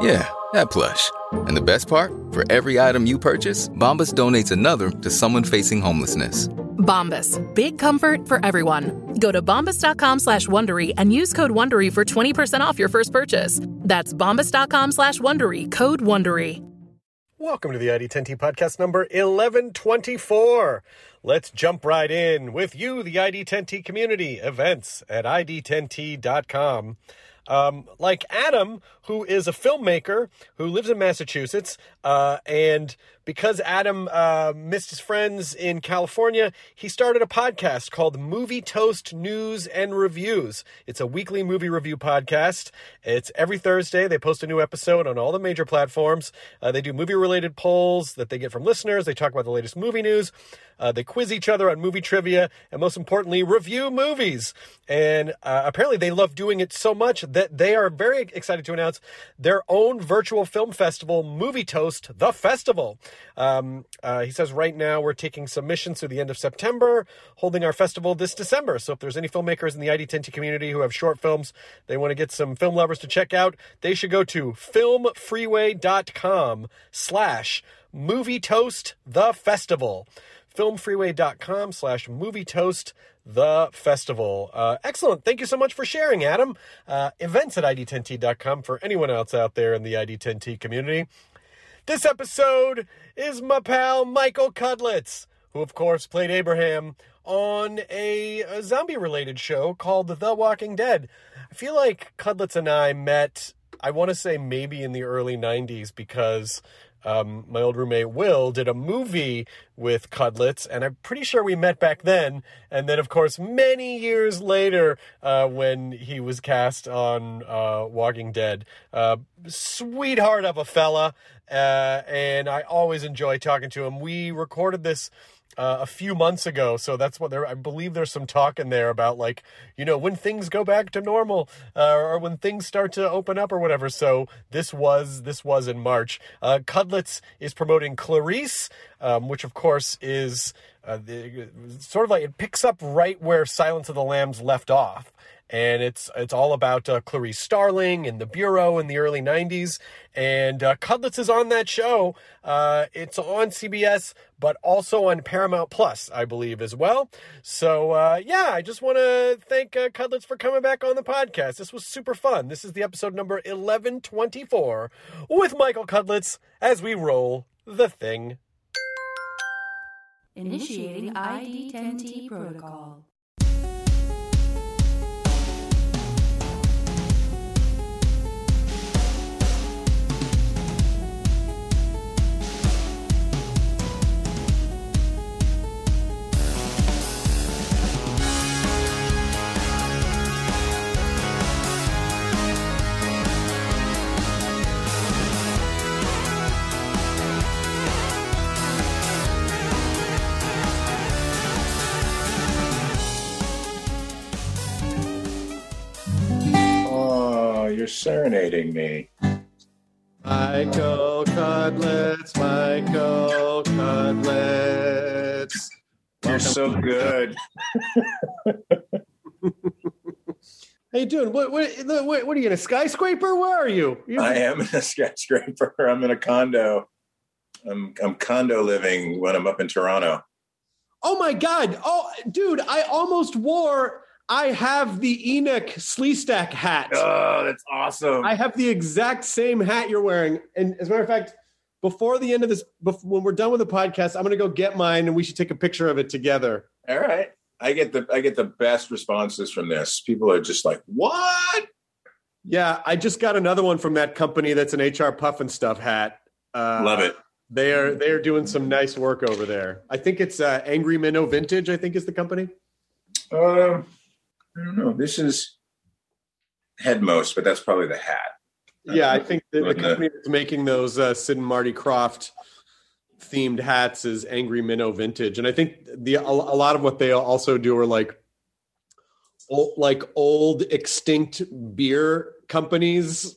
Yeah, that plush. And the best part? For every item you purchase, Bombas donates another to someone facing homelessness. Bombas. Big comfort for everyone. Go to bombas.com slash Wondery and use code Wondery for 20% off your first purchase. That's bombas.com slash Wondery. Code Wondery. Welcome to the ID10T podcast number 1124. Let's jump right in with you, the ID10T community, events at ID10T.com. Um, like Adam, who is a filmmaker who lives in Massachusetts, uh, and because Adam uh, missed his friends in California, he started a podcast called Movie Toast News and Reviews. It's a weekly movie review podcast. It's every Thursday. They post a new episode on all the major platforms. Uh, they do movie related polls that they get from listeners. They talk about the latest movie news. Uh, they quiz each other on movie trivia, and most importantly, review movies. And uh, apparently, they love doing it so much that they are very excited to announce their own virtual film festival, Movie Toast, the festival. Um, uh, he says right now we're taking submissions through the end of September, holding our festival this December. So if there's any filmmakers in the ID10T community who have short films they want to get some film lovers to check out, they should go to filmfreeway.com slash movie toast the festival filmfreeway.com slash movie toast the festival. Uh, excellent. Thank you so much for sharing, Adam. Uh, events at ID10T.com for anyone else out there in the ID10T community. This episode is my pal Michael Cudlitz, who, of course, played Abraham on a, a zombie related show called The Walking Dead. I feel like Cudlitz and I met, I want to say maybe in the early 90s because um, my old roommate Will did a movie with Cudlitz, and I'm pretty sure we met back then. And then, of course, many years later, uh, when he was cast on uh, Walking Dead, uh, sweetheart of a fella, uh, and I always enjoy talking to him. We recorded this uh, a few months ago. So that's what there. I believe there's some talk in there about like you know when things go back to normal uh, or when things start to open up or whatever. So this was this was in March. Uh, Cudlitz is promoting Clarice, um, which of course is uh, the, sort of like it picks up right where Silence of the Lambs left off and it's it's all about uh, Clarice Starling and the Bureau in the early '90s. And uh, is on that show. Uh, it's on CBS, but also on Paramount Plus, I believe, as well. So uh, yeah, I just want to thank uh, Cudlitz for coming back on the podcast. This was super fun. This is the episode number 1124 with Michael Cudlitz as we roll the thing. Initiating ID10T protocol. You're serenading me. Michael Cutlets, Michael Cutlets. You're so good. How you doing? What, what, what, what are you in a skyscraper? Where are you? you I am in a skyscraper. I'm in a condo. I'm I'm condo living when I'm up in Toronto. Oh my god! Oh, dude, I almost wore. I have the Enik Sleestak hat. Oh, that's awesome. I have the exact same hat you're wearing. And as a matter of fact, before the end of this, before, when we're done with the podcast, I'm going to go get mine, and we should take a picture of it together. All right. I get the I get the best responses from this. People are just like, "What?" Yeah, I just got another one from that company that's an HR Pufnstuf hat. Uh, Love it. They are they are doing some nice work over there. I think it's uh, Angry Minnow Vintage. I think is the company. Um, I don't know. This is Headmost, but that's probably the hat. Yeah, I think the, the company that's making those uh, Sid and Marty Krofft themed hats is Angry Minnow Vintage, and I think the a, a lot of what they also do are like old, like old extinct beer companies.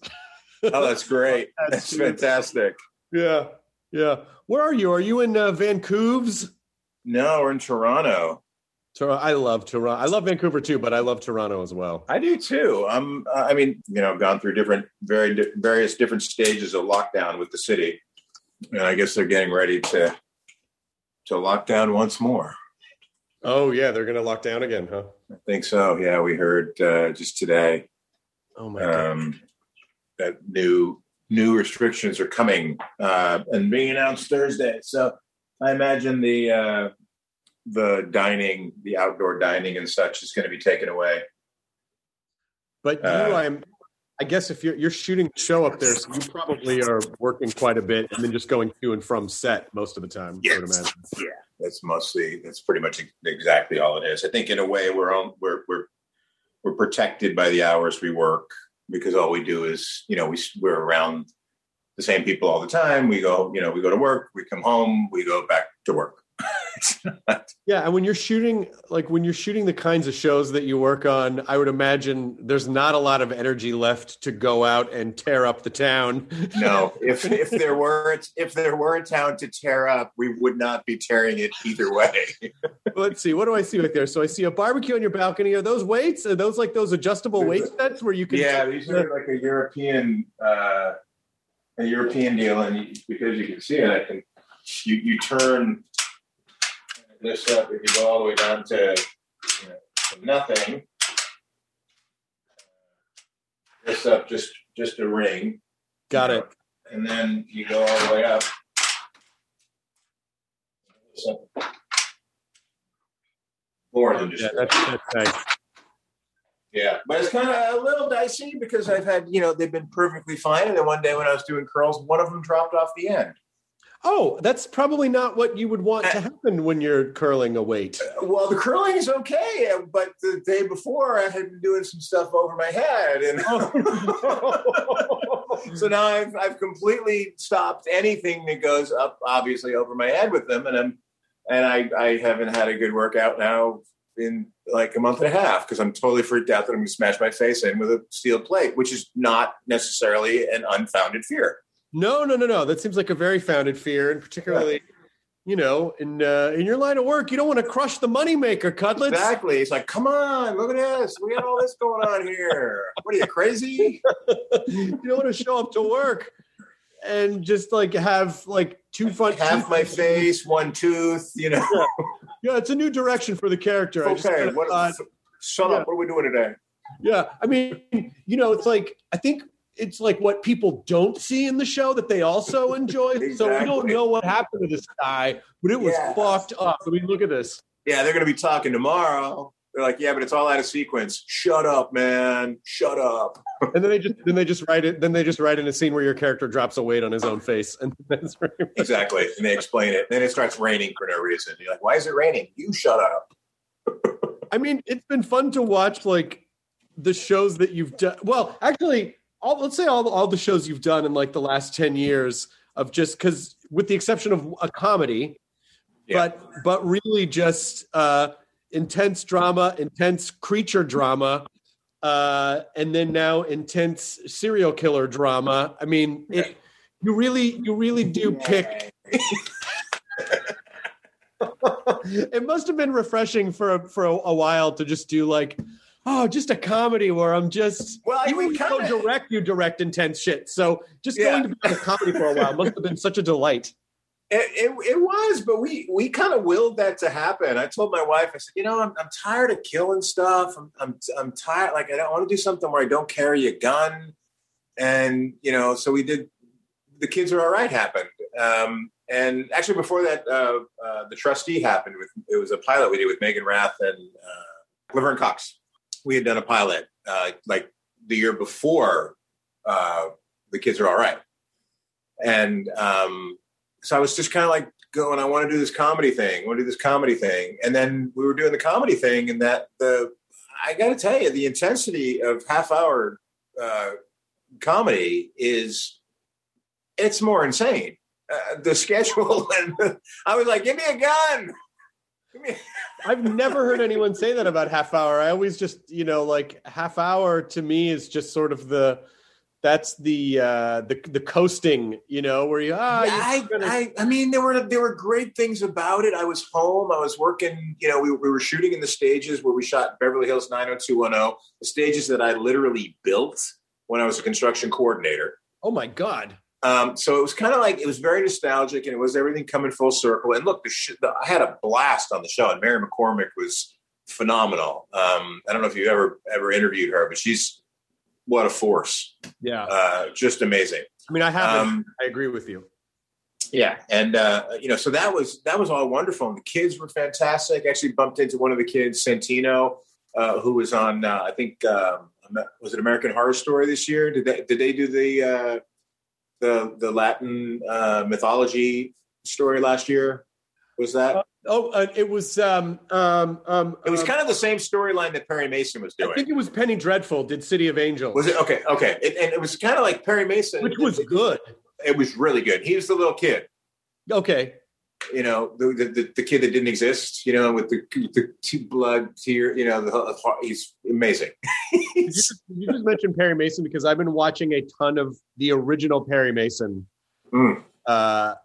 Oh, that's great. That's fantastic. Yeah, yeah. Where are you? Are you in uh, Vancouver's? No, we're in Toronto. Tor- I love Toronto. I love Vancouver too, but I love Toronto as well. I do too. I'm. uh, I mean, you know, I've gone through different, very di- various different stages of lockdown with the city, and I guess they're getting ready to to lock down once more. Oh yeah, they're gonna lock down again, huh? I think so. Yeah, we heard uh, just today Oh my god. um, that new new restrictions are coming uh, and being announced Thursday. So I imagine the uh, the dining, the outdoor dining and such, is going to be taken away. But you, Uh, I'm. I guess if you're you're shooting the show up there, so you probably are working quite a bit, and then just going to and from set most of the time. I would Yes. imagine. Yeah, that's mostly that's pretty much exactly all it is. I think in a way we're on we're we're we're protected by the hours we work because all we do is you know we we're around the same people all the time. We go you know we go to work, we come home, we go back to work. It's not- Yeah, and when you're shooting, like when you're shooting the kinds of shows that you work on, I would imagine there's not a lot of energy left to go out and tear up the town. no, if if there were if there were a town to tear up, we would not be tearing it either way. Let's see, what do I see right there? So I see a barbecue on your balcony. Are those weights? Are those like those adjustable weight sets where you can? Yeah, these are like a European uh, a European deal, and because you can see it, I can you you turn this up if you go all the way down to, you know, to nothing. Uh, this up just just a ring, Got it. and then you go all the way up. So, more than just Yeah, that's, that's nice. Yeah, but it's kind of a little dicey because I've had, you know, they've been perfectly fine. And then one day when I was doing curls, one of them dropped off the end. Oh, that's probably not what you would want uh, to happen when you're curling a weight. Uh, well, the curling is okay, uh, but the day before I had been doing some stuff over my head. And oh. so now I've, I've completely stopped anything that goes up, obviously, over my head with them. And I'm, and I, I haven't had a good workout now in like a month and a half because I'm totally freaked out that I'm going to smash my face in with a steel plate, which is not necessarily an unfounded fear. No, no, no, no. That seems like a very founded fear, and particularly, you know, in uh, in your line of work, you don't want to crush the moneymaker, cutlets. Exactly. It's like, come on, look at this. We got all this going on here. What are you crazy? you don't want to show up to work and just like have like two front Half teeth. my face, one tooth. You know. Yeah, it's a new direction for the character. I just okay. What, thought- shut yeah. up. What are we doing today? Yeah, I mean, you know, it's like I think it's like what people don't see in the show that they also enjoy. So we don't know what happened to this guy, but it was Yeah. fucked up. I mean, look at this. Yeah, they're going to be talking tomorrow. They're like, yeah, but it's all out of sequence. Shut up, man. Shut up. And then they just then they just write it. Then they just write in a scene where your character drops a weight on his own face, and that's Exactly. And they explain it. Then it starts raining for no reason. You're like, why is it raining? You shut up. I mean, it's been fun to watch like the shows that you've done. Well, actually, all let's say all all the shows you've done in like the last ten years of just because, with the exception of a comedy, Yeah. but but really just uh, intense drama, intense creature drama, uh, and then now intense serial killer drama. I mean, it, you really you really do pick. it must have been refreshing for a, for a, a while to just do like oh just a comedy where i'm just Well, I even mean, you don't kinda- direct you direct intense shit so just Yeah. going to be a comedy for a while must have been such a delight It, it, it was, but we we kind of willed that to happen. I told my wife, I said, you know, I'm, I'm tired of killing stuff. I'm, I'm I'm tired. Like I don't want to do something where I don't carry a gun. And you know, so we did. The kids are all right happened, um, and actually before that, uh, uh, the trustee happened with it was a pilot we did with Meaghan Rath and uh, Laverne Cox. We had done a pilot uh, like the year before. Uh, the kids are all right, and um, so I was just kind of like going, I want to do this comedy thing. I want to do this comedy thing, and then we were doing the comedy thing, and that the I got to tell you, the intensity of half hour uh, comedy is it's more insane. Uh, the schedule, and I was like, "Give me a gun." I've never heard anyone say that about half hour. I always just, you know, like half hour to me is just sort of the that's the uh the the coasting, you know, where you ah Yeah, I, gonna- I, I mean, there were there were great things about it. I was home. I was working. You know, we, we were shooting in the stages where we shot Beverly Hills 90210, the stages that I literally built when I was a construction coordinator. oh my god. Um, so it was kind of like it was very nostalgic, and it was everything coming full circle. And look, the, sh- the I had a blast on the show, and Mary McCormack was phenomenal. Um, I don't know if you've ever ever interviewed her, but she's what a force, Yeah. uh, just amazing. I mean, I haven't. Um, I agree with you. Yeah, and uh, you know, so that was that was all wonderful, and the kids were fantastic. I actually bumped into one of the kids, Santino, uh, who was on uh, I think um, was it American Horror Story this year? Did they did they do the uh, the the Latin uh, mythology story last year? Was that? Oh, uh, it was um um um it was um, kind of the same storyline that Perry Mason was doing. I think it was Penny Dreadful did City of Angels. Was it okay? Okay, it, and it was kind of like Perry Mason, Which was good. It was really good. He was the little kid. Okay. You know the, the the kid that didn't exist you know with the the two blood tear you know the, he's amazing you, just, you just mentioned Perry Mason because I've been watching a ton of the original Perry Mason. Mm. Uh,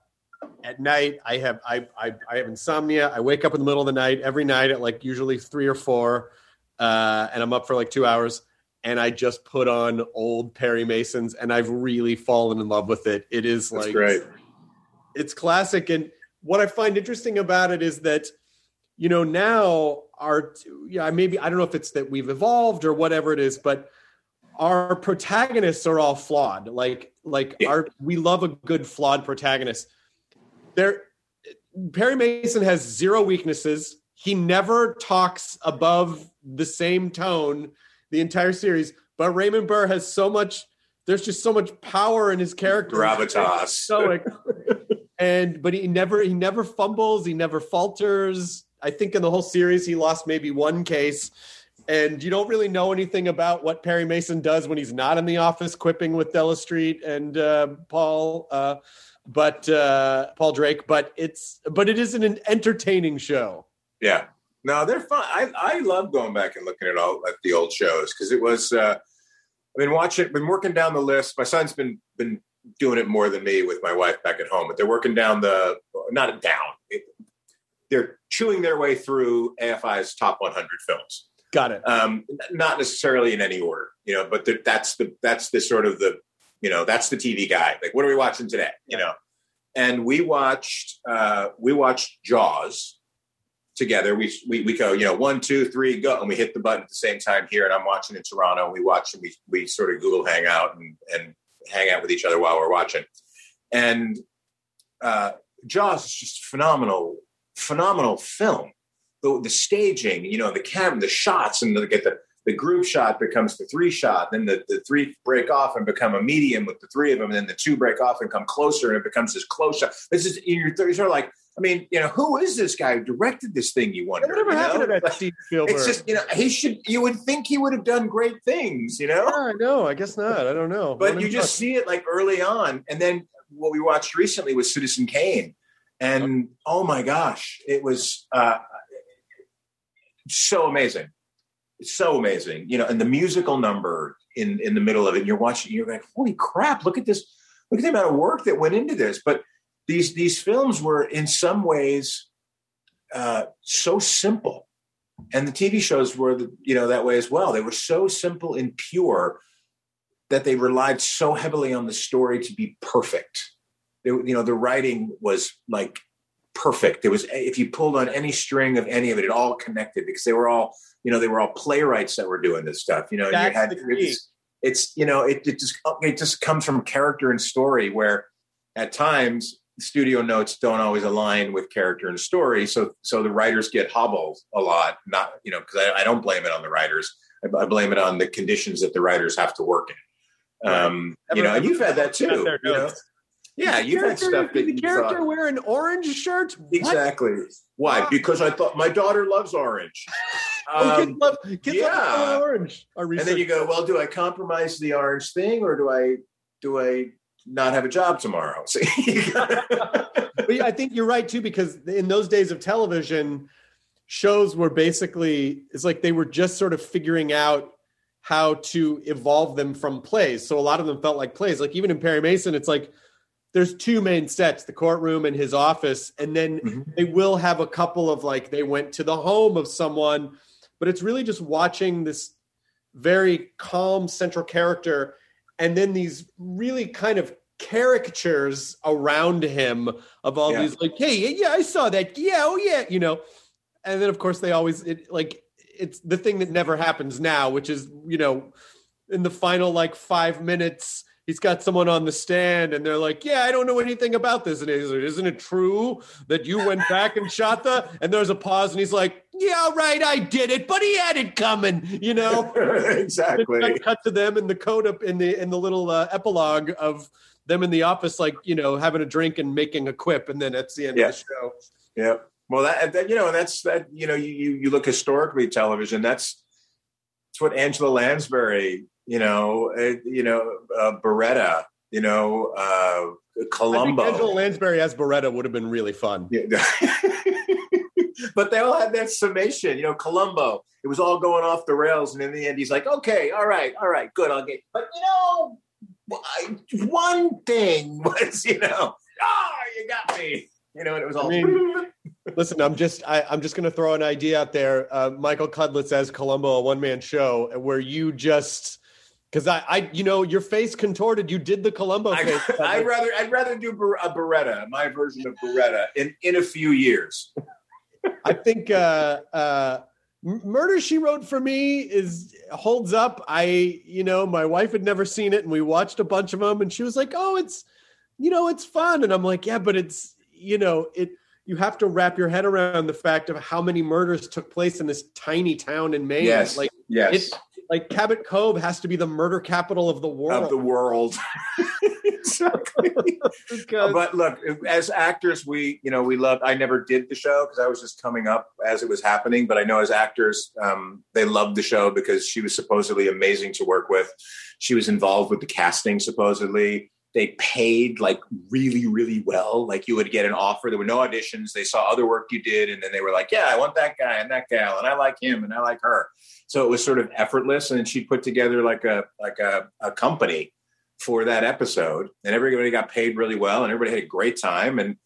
at night, I have I, I I have insomnia. I wake up in the middle of the night every night at like usually three or four, uh, and I'm up for like two hours. And I just put on old Perry Masons, and I've really fallen in love with it. It is That's like great. it's classic and what i find interesting about it is that you know now our yeah maybe i don't know if it's that we've evolved or whatever it is but our protagonists are all flawed. Like like our we love a good flawed protagonist. There perry mason has zero weaknesses. He never talks above the same tone the entire series but raymond burr has so much there's just so much power in his character. Gravitas. stoic and but he never he never fumbles he never falters. I think in the whole series he lost maybe one case. And you don't really know anything about what perry mason does when he's not in the office quipping with della street and uh, paul uh, but uh, paul drake. But it's but it is an entertaining show. Yeah. No they're fun. I i love going back and looking at all at the old shows because it was uh i've been watching been working down the list. My son's been been doing it more than me with my wife back at home but they're working down the not down it, they're chewing their way through afi's top 100 films got it um, not necessarily in any order, you know, but the, that's the that's the sort of the you know that's the TV guy. Like, what are we watching today? You know, and we watched uh, we watched Jaws together. We, we we go, you know, one, two, three, go, and we hit the button at the same time here. And I'm watching in Toronto. And we watch and we we sort of Google Hangout and and hang out with each other while we're watching. And uh, Jaws is just phenomenal, phenomenal film. The, the staging, you know, the camera, the shots, and the, get the the group shot becomes the three shot. Then the, the three break off and become a medium with the three of them. And then the two break off and come closer, and it becomes this close shot. This is you're, you're sort of like, I mean, you know, who is this guy who directed this thing? You wonder. whatever you happened know? to that Like, steve spielberg It's just you know he should. You would think he would have done great things, you know. yeah, no i guess not i don't know But you just see it like early on, and then what we watched recently was Citizen Kane, and oh my gosh, it was uh, so amazing, It's so amazing. You know, and the musical number in in the middle of it, and you're watching, you're like, holy crap! Look at this! Look at the amount of work that went into this. But these these films were in some ways uh, so simple, and the TV shows were the, you know that way as well. They were so simple and pure that they relied so heavily on the story to be perfect. They, you know, the writing was like perfect. It was if you pulled on any string of any of it, it all connected because they were all, you know, they were all playwrights that were doing this stuff. You know, and you had it's, it's you know, it, it just it just comes from character and story where at times studio notes don't always align with character and story. So so the writers get hobbled a lot. Not you know because I, I, don't blame it on the writers. I, I, blame it on the conditions that the writers have to work in. Um, right. you know, and you've had that too. You know? Yeah, you've had stuff that the character thought, wear an orange shirt. Exactly. Why? Wow. Because I thought my daughter loves orange. oh, kids um, love, kids yeah. love orange. And then you go, well, do I compromise the orange thing, or do I do I not have a job tomorrow. See? but I think you're right too, because in those days of television, shows were basically it's like they were just sort of figuring out how to evolve them from plays. So a lot of them felt like plays. Like even in Perry Mason, it's like there's two main sets, the courtroom and his office, and then mm-hmm. they will have a couple of like they went to the home of someone, but it's really just watching this very calm central character and then these really kind of caricatures around him of all yeah. these like hey yeah i saw that yeah oh yeah you know and then of course they always it, like it's the thing that never happens now which is you know in the final like five minutes he's got someone on the stand and they're like, Yeah, I don't know anything about this. And he's like, Isn't it true that you went back and shot the? And there's a pause and he's like, Yeah, right, I did it, but he had it coming, you know? exactly. Cut to them in the code up in the in the little uh, epilogue of them in the office, like, you know, having a drink and making a quip, and then that's the end yeah. of the show. Yeah. Well, that, that you know, that's that, you know, you you look historically television, that's that's what Angela Lansbury you know, uh, you know, uh, Baretta, you know, uh, Columbo. Angela Lansbury as Baretta would have been really fun. Yeah. but they all had that summation, you know, Columbo. It was all going off the rails, and in the end, he's like, "Okay, all right, all right, good, I'll get." But you know, one thing was, you know, ah, oh, you got me. You know, and it was all. I mean, listen, I'm just I, am just going to throw an idea out there. Uh, Michael Cudlitz as Columbo, a one man show, where you just because I, I, you know, your face contorted. You did the Columbo face. I, would rather, I'd rather do a Baretta, my version of Baretta, in in a few years. I think uh, uh, Murder She Wrote for me is holds up. I, you know, my wife had never seen it, and we watched a bunch of them, and she was like, "Oh, it's, you know, it's fun," and I'm like, "Yeah, but it's, you know, it." You have to wrap your head around the fact of how many murders took place in this tiny town in Maine. Yes, like, yes. It, like Cabot Cove has to be the murder capital of the world. Of the world. exactly. because... But look, as actors, we you know we love. I never did the show because I was just coming up as it was happening. But I know as actors, um, they loved the show because she was supposedly amazing to work with. She was involved with the casting supposedly they paid like really really well. Like you would get an offer there were no auditions they saw other work you did and then they were like yeah i want that guy and that gal and i like him and i like her. So it was sort of effortless and she put together like a like a, a company for that episode and everybody got paid really well and everybody had a great time and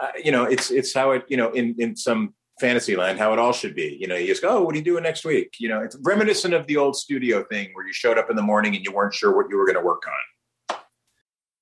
uh, you know it's it's how it you know in in some fantasy land how it all should be. You know you just go oh what are you doing next week? You know it's reminiscent of the old studio thing where you showed up in the morning and you weren't sure what you were going to work on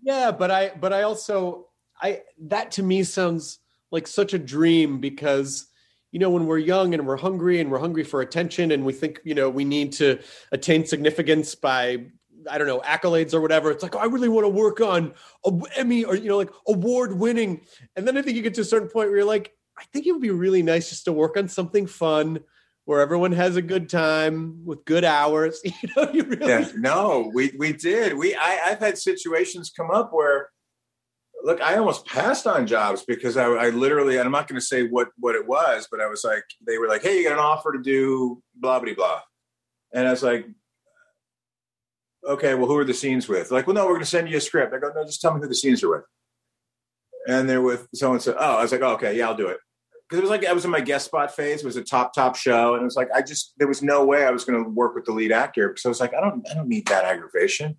Yeah, but I but I also I that to me sounds like such a dream because you know, when we're young and we're hungry and we're hungry for attention and we think, you know, we need to attain significance by, I don't know, accolades or whatever. It's like, oh, I really want to work on a Emmy or, you know, like award winning. And then I think you get to a certain point where you're like, I think it would be really nice just to work on something fun where everyone has a good time with good hours. You know, you really. Yeah, no, we, we did. We, I, I've had situations come up where, look, I almost passed on jobs because I, I literally, and I'm not going to say what what it was, but I was like, they were like, "Hey, you got an offer to do blah blah blah," and I was like, "Okay, well, who are the scenes with?" Like, well, no, we're going to send you a script. I go, "No, just tell me who the scenes are with." And they're with someone said, "Oh," I was like, oh, "Okay, yeah, I'll do it." Because it was like I was in my guest spot phase. It was a top top show, and it was like I just there was no way I was going to work with the lead actor. So I was like, I don't I don't need that aggravation.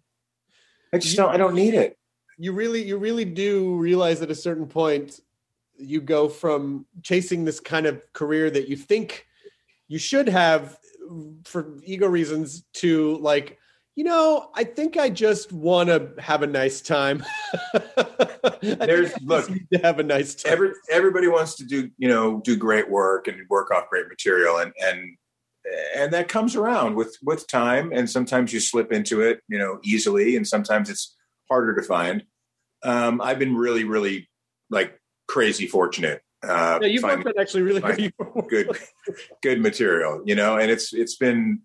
I just don't I don't need it you really you really do realize at a certain point you go from chasing this kind of career that you think you should have for ego reasons to like you know i think i just want to have a nice time there's look to have a nice time every, everybody wants to do you know do great work and work off great material and and and that comes around with with time and sometimes you slip into it you know easily and sometimes it's harder to find. Um, I've been really, really like crazy fortunate. Uh, yeah, you've worked actually really good, good, good material, you know, and it's it's been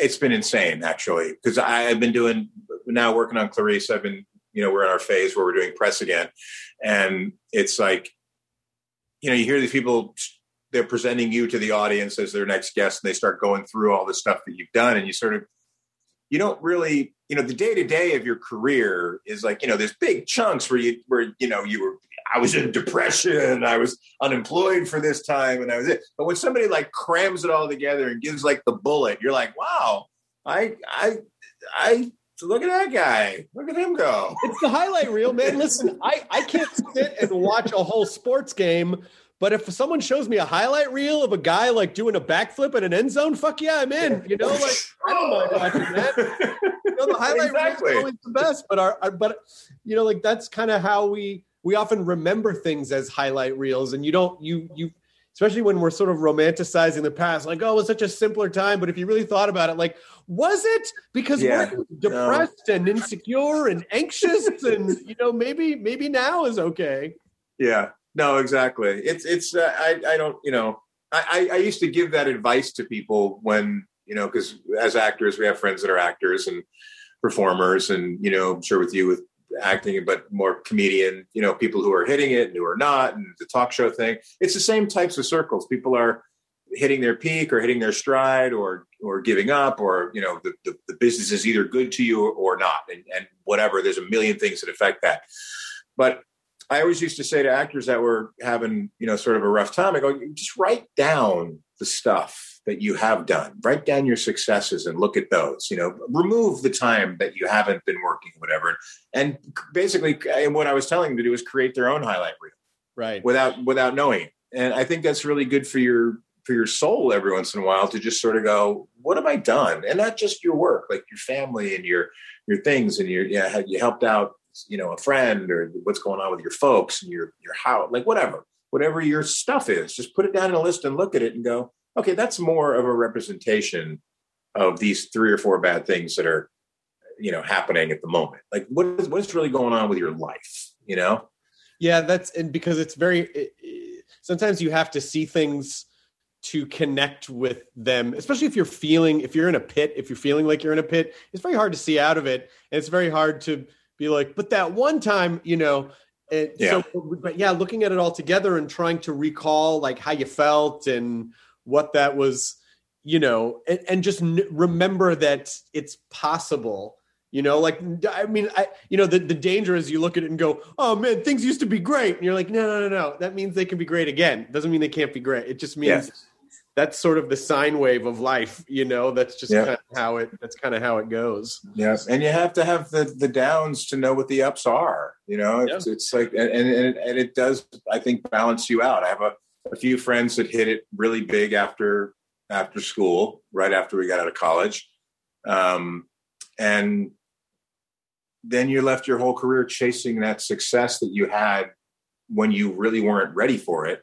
it's been insane actually because I've been doing now working on Clarice. I've been you know we're in our phase where we're doing press again, and it's like you know you hear these people they're presenting you to the audience as their next guest, and they start going through all the stuff that you've done, and you sort of you don't really you know the day to day of your career is like you know there's big chunks where you where you know you were I was in depression I was unemployed for this time and I was it but when somebody like crams it all together and gives like the bullet you're like wow I I I so look at that guy look at him go it's the highlight reel man listen I I can't sit and watch a whole sports game but if someone shows me a highlight reel of a guy like doing a backflip in an end zone, fuck yeah, I'm in. You know, like I don't mind watching that. You know, the highlight exactly. reel is always the best, but our, our but you know, like that's kind of how we we often remember things as highlight reels, and you don't you you especially when we're sort of romanticizing the past, like, oh, it was such a simpler time. But if you really thought about it, like, was it? Because yeah, we're depressed no. and insecure and anxious, and you know, maybe maybe now is okay. Yeah, no, exactly. It's it's uh, I I don't you know I I used to give that advice to people when you know because as actors we have friends that are actors and performers and you know I'm sure with you with acting but more comedian you know people who are hitting it and who are not and the talk show thing. It's the same types of circles. People are hitting their peak or hitting their stride or or giving up or you know the, the, the business is either good to you or, not and, and whatever there's a million things that affect that. But I always used to say to actors that were having, you know, sort of a rough time, I go, just write down the stuff that you have done. Write down your successes and look at those. You know, remove the time that you haven't been working, whatever. And basically, and what I was telling them to do is create their own highlight reel, right? Without without knowing. And I think that's really good for your for your soul every once in a while to just sort of go, what have I done? And not just your work, like your family and your your things and your yeah, you helped out you know a friend or what's going on with your folks and your your house like whatever whatever your stuff is just put it down in a list and look at it and go okay that's more of a representation of these three or four bad things that are you know happening at the moment. Like what is what's really going on with your life you know? Yeah that's and because it's very it, it, sometimes you have to see things to connect with them especially if you're feeling if you're in a pit if you're feeling like you're in a pit it's very hard to see out of it. And it's very hard to be like, but that one time, you know, and yeah. so, but yeah, looking at it all together and trying to recall like how you felt and what that was, you know, and, and just n- remember that it's possible. You know, like I mean, I you know the the danger is you look at it and go, oh man, things used to be great, and you're like, no, no, no, no. That means they can be great again. Doesn't mean they can't be great. It just means yes that's sort of the sine wave of life you know that's just yeah. kind of how it that's kind of how it goes yes and you have to have the the downs to know what the ups are you know it's, yeah. it's like and, and and it does i think balance you out i have a, a few friends that hit it really big after after school right after we got out of college um and then you left your whole career chasing that success that you had when you really weren't ready for it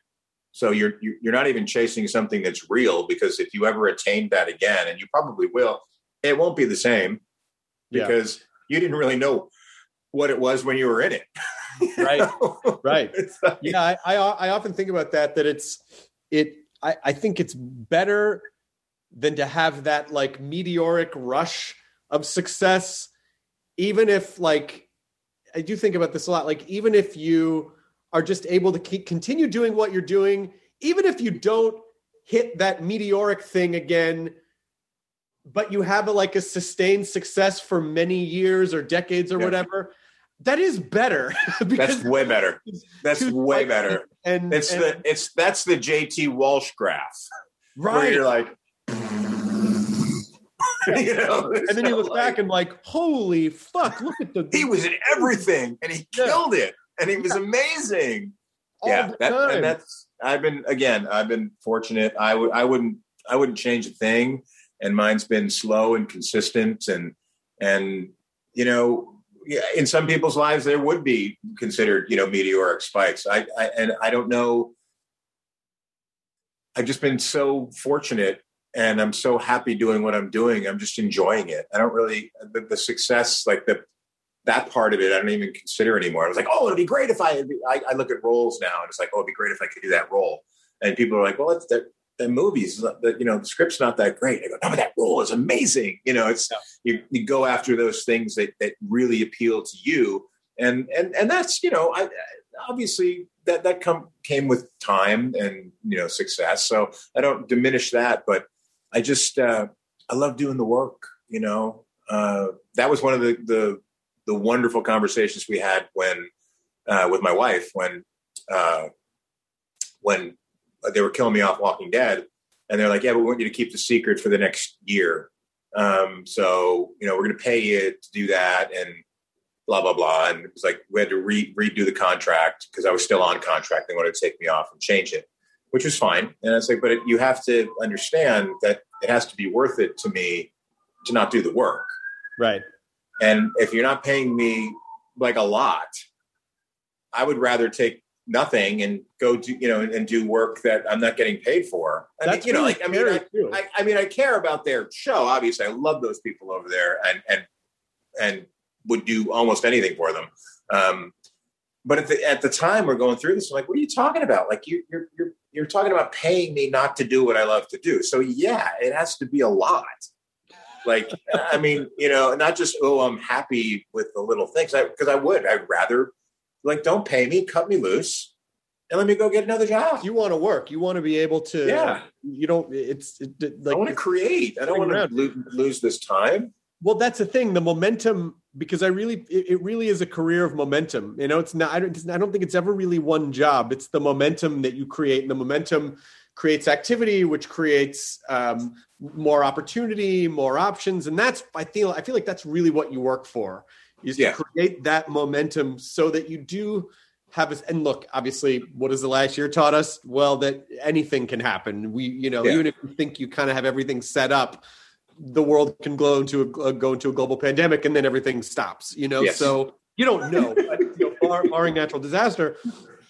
So you're you- you're not even chasing something that's real because if you ever attain that again, and you probably will, it won't be the same Yeah. because you didn't really know what it was when you were in it. Right. right. Like- yeah I, I i often think about that that it's it I, I think it's better than to have that like meteoric rush of success even if like i do think about this a lot like even if you are just able to keep continue doing what you're doing even if you don't hit that meteoric thing again but you have a, like a sustained success for many years or decades or Yeah. whatever that is better That's way better. That's way better. and It's and- the it's that's the JT Walsh graph where right you're like, you know, and then you look back and like holy fuck look at the he was in everything and he Yeah. killed it and he was amazing. all yeah, that, and that's I've been again. I've been fortunate. I would I wouldn't I wouldn't change a thing, and mine's been slow and consistent, and and you know, in some people's lives there would be considered you know meteoric spikes. I, I and I don't know. I've just been so fortunate and I'm so happy doing what I'm doing. I'm just enjoying it. I don't really the, the success, like the that part of it, I don't even consider anymore. I was like, oh, it'd be great if I, I, I look at roles now, and it's like, oh, it'd be great if I could do that role. And people are like, well, it's that the movies, the, you know, the script's not that great. I go, no, but that role is amazing. You know, it's you, you go after those things that that really appeal to you, and and and that's you know, I obviously that that come came with time and you know success. So I don't diminish that, but I just uh, I love doing the work. You know, uh, that was one of the the the wonderful conversations we had when uh, with my wife when uh, when they were killing me off Walking Dead, and they're like, "Yeah, but we want you to keep the secret for the next year. Um, so you know, we're going to pay you to do that, and blah blah blah." And it was like we had to re- redo the contract because I was still on contract. They wanted to take me off and change it, which was fine. And I was like, "But it, you have to understand that it has to be worth it to me to not do the work." right And if you're not paying me like a lot, I would rather take nothing and go do you know and do work that I'm not getting paid for. I That's mean, you know, like I mean, I. I, I mean, I care about their show. Obviously, I love those people over there, and and and would do almost anything for them. Um, but at the at the time we're going through this, I'm like, what are you talking about? Like you, you're you're you're talking about paying me not to do what I love to do. So yeah, it has to be a lot. Like I mean, you know, not just oh, I'm happy with the little things. Because I, would, I'd rather like don't pay me, cut me loose, and let me go get another job. you want to work you want to be able to Yeah. you don't it's it, like I want to create. I don't want to around. lo- lose this time. Well, that's the thing. The momentum, because I really, it, it really is a career of momentum. You know, it's not. I don't. I don't think it's ever really one job. It's the momentum that you create, and the momentum creates activity, which creates um, more opportunity, more options, and that's. I feel. I feel like that's really what you work for. Is Yeah. to create that momentum so that you do have a, and look obviously what has the last year taught us well that anything can happen we you know Yeah. even if you think you kind of have everything set up the world can go into a, uh, go into a global pandemic and then everything stops you know Yes. so you don't know but, you know bar, barring natural disaster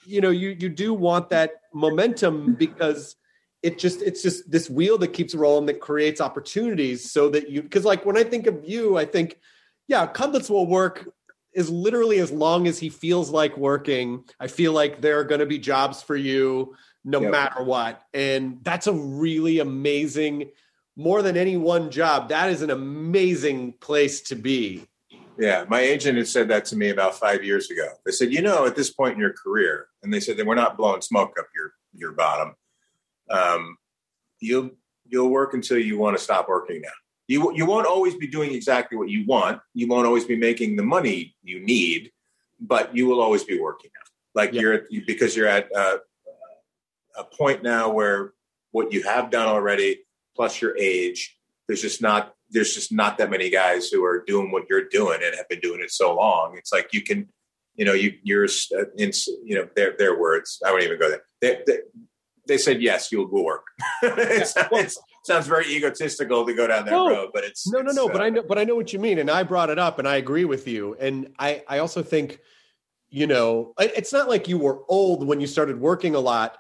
you know you you do want that momentum because it just it's just this wheel that keeps rolling that creates opportunities so that you because like when i think of you i think yeah Cudlitz will work is literally as long as he feels like working i feel like there are going to be jobs for you no Yep. matter what and that's a really amazing more than any one job that is an amazing place to be Yeah, my agent had said that to me about five years ago. They said, you know, at this point in your career, and they said that we're not blowing smoke up your your bottom. Um, you'll you'll work until you want to stop working now. You you won't always be doing exactly what you want. You won't always be making the money you need, but you will always be working now. Like Yeah. you're at, because you're at uh, a point now where what you have done already, plus your age, there's just not there's just not that many guys who are doing what you're doing and have been doing it so long. It's like you can, you know, you you're uh, in you know their their words. I won't even go there. They, they, they said yes, you'll work. it sounds, sounds very egotistical to go down that No. road, but it's no no it's, no uh, but i know but i know what you mean and i brought it up and i agree with you and i i also think you know it's not like you were old when you started working a lot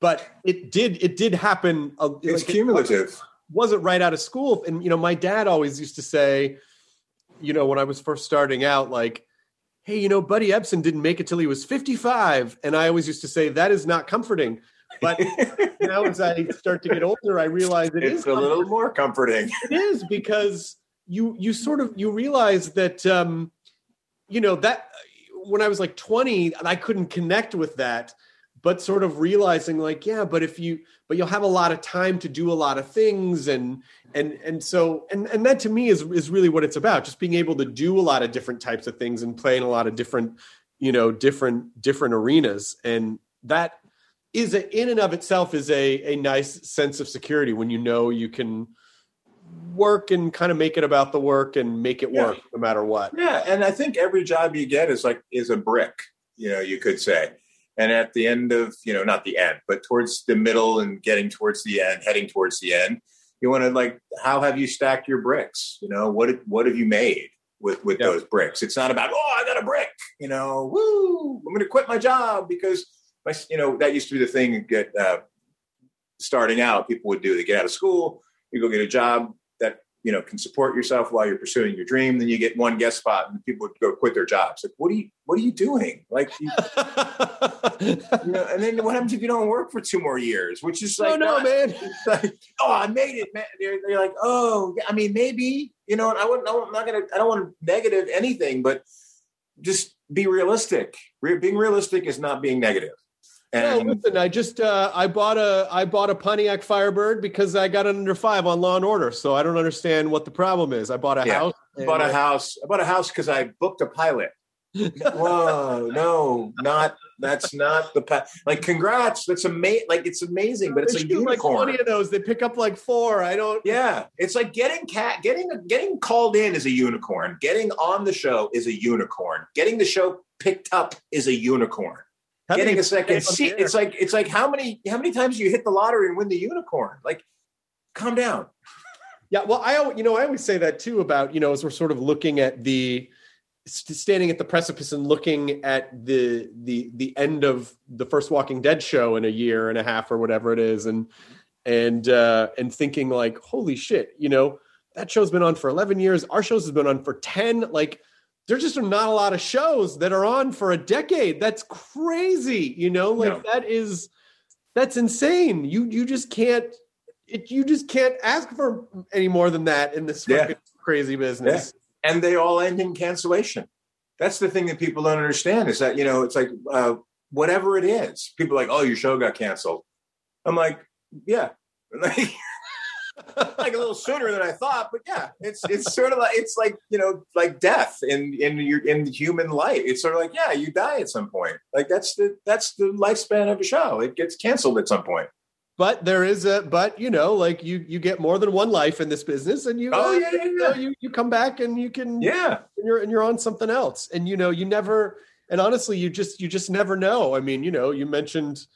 but it did it did happen. uh, It's like, it cumulative. wasn't right out of school. And you know, my dad always used to say, you know, when I was first starting out, like, hey, you know, Buddy Ebsen didn't make it till he was 55. And I always used to say, that is not comforting. But now as I start to get older, I realize it is it's a little more comforting. It is because you you sort of you realize that um, you know that when I was like 20, I couldn't connect with that, but sort of realizing like, yeah, but if you but you'll have a lot of time to do a lot of things and and and so and and that to me is is really what it's about, just being able to do a lot of different types of things and play in a lot of different, you know, different different arenas. And that is a, in and of itself is a a nice sense of security when you know you can work and kind of make it about the work and make it Yeah. work no matter what. Yeah, and I think every job you get is like is a brick, you know, you could say. And at the end of, you know, not the end, but towards the middle and getting towards the end, heading towards the end, you want to like, how have you stacked your bricks? You know, what what have you made with with Yeah. those bricks? It's not about oh, I got a brick, you know, woo, I'm going to quit my job because my, you know, that used to be the thing. Get uh, starting out, people would do. They get out of school, you go get a job that you know can support yourself while you're pursuing your dream. Then you get one guest spot, and people would go quit their jobs. Like, what are you what are you doing? Like, you, you know, and then what happens if you don't work for two more years? Which is like, oh no, not- man. like, oh, I made it, man. They're, they're like, oh, yeah, I mean, maybe, you know, and I wouldn't, I'm not gonna, I don't want to negative anything, but just be realistic. Re- being realistic is not being negative. No, listen, I just uh, I bought a I bought a Pontiac Firebird because I got an under five on Law and Order, so I don't understand what the problem is. I bought a Yeah. house. I bought a house. I bought a house because I booked a pilot. Whoa, no, not that's not the pa- like. Congrats, that's amazing. Like it's amazing, but it's They a shoot like unicorn. twenty of those. They pick up like four. I don't. Yeah, it's like getting cat getting getting called in is a unicorn. Getting on the show is a unicorn. Getting the show picked up is a unicorn. How getting a second seat. It's like it's like how many how many times you hit the lottery and win the unicorn? Like, calm down. Yeah, well, I you know I always say that too about you know as we're sort of looking at the standing at the precipice and looking at the the the end of the first Walking Dead show in a year and a half or whatever it is, and and uh, and thinking like, holy shit, you know that show's been on for eleven years. Our shows has been on for ten. Like, there just not a lot of shows that are on for a decade. That's crazy, you know. Like No. that is that's insane. You you just can't. It, you just can't ask for any more than that in this Yeah. crazy business. and they all end in cancellation. That's the thing that people don't understand is that you know it's like uh, whatever it is. People are like, oh, your show got canceled. I'm like, yeah, like, like a little sooner than I thought, but yeah, it's it's sort of like it's like you know like death in in your in human life. It's sort of like yeah, you die at some point. Like that's the that's the lifespan of a show. It gets canceled at some point. But there is a but you know like you you get more than one life in this business, and you Oh, uh, yeah, yeah, you, know, yeah. you you come back and you can Yeah, and you're and you're on something else, and you know you never and honestly you just you just never know. I mean you know you mentioned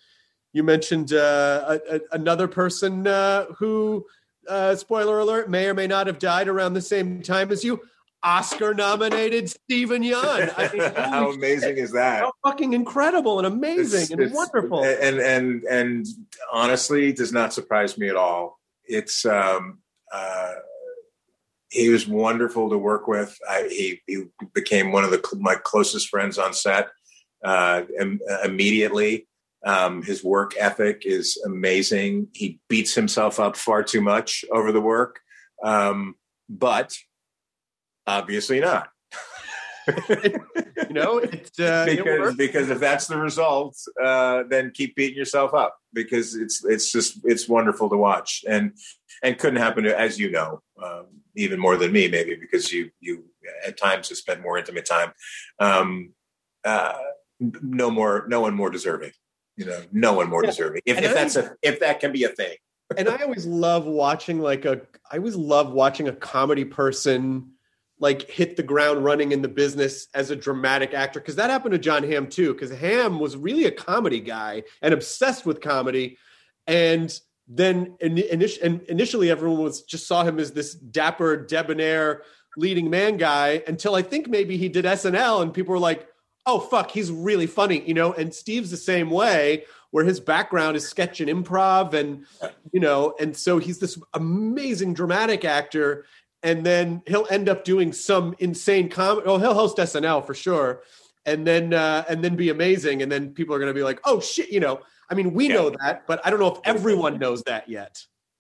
you mentioned uh, a, a, another person uh, who uh, spoiler alert may or may not have died around the same time as you. Oscar nominated Steven Yeun. I mean, how amazing shit. is that? How fucking incredible and amazing It's- and it's- wonderful. and and and honestly does not surprise me at all it's um uh he was wonderful to work with I, he he became one of the my closest friends on set uh im- immediately um his work ethic is amazing. He beats himself up far too much over the work. Um but obviously not. You know, it, uh, because because if that's the result, uh, then keep beating yourself up because it's it's just it's wonderful to watch. And and couldn't happen to as you know um, even more than me maybe because you you at times have spent more intimate time. Um, uh, no more, no one more deserving. You know, no one more Yeah. deserving. If, if I that's a if that can be a thing. and I always love watching like a I always love watching a comedy person like hit the ground running in the business as a dramatic actor because that happened to John Hamm too because Hamm was really a comedy guy and obsessed with comedy and then in, and initially everyone was just saw him as this dapper debonair leading man guy until I think maybe he did SNL and people were like oh fuck, he's really funny, you know. And Steve's the same way, where his background is sketch and improv, and you know, and so he's this amazing dramatic actor. And then he'll end up doing some insane comedy. Oh, he'll host SNL for sure, and then uh, and then be amazing. And then people are going to be like, "Oh shit!" You know. I mean, we Yeah. know that, but I don't know if everyone knows that yet.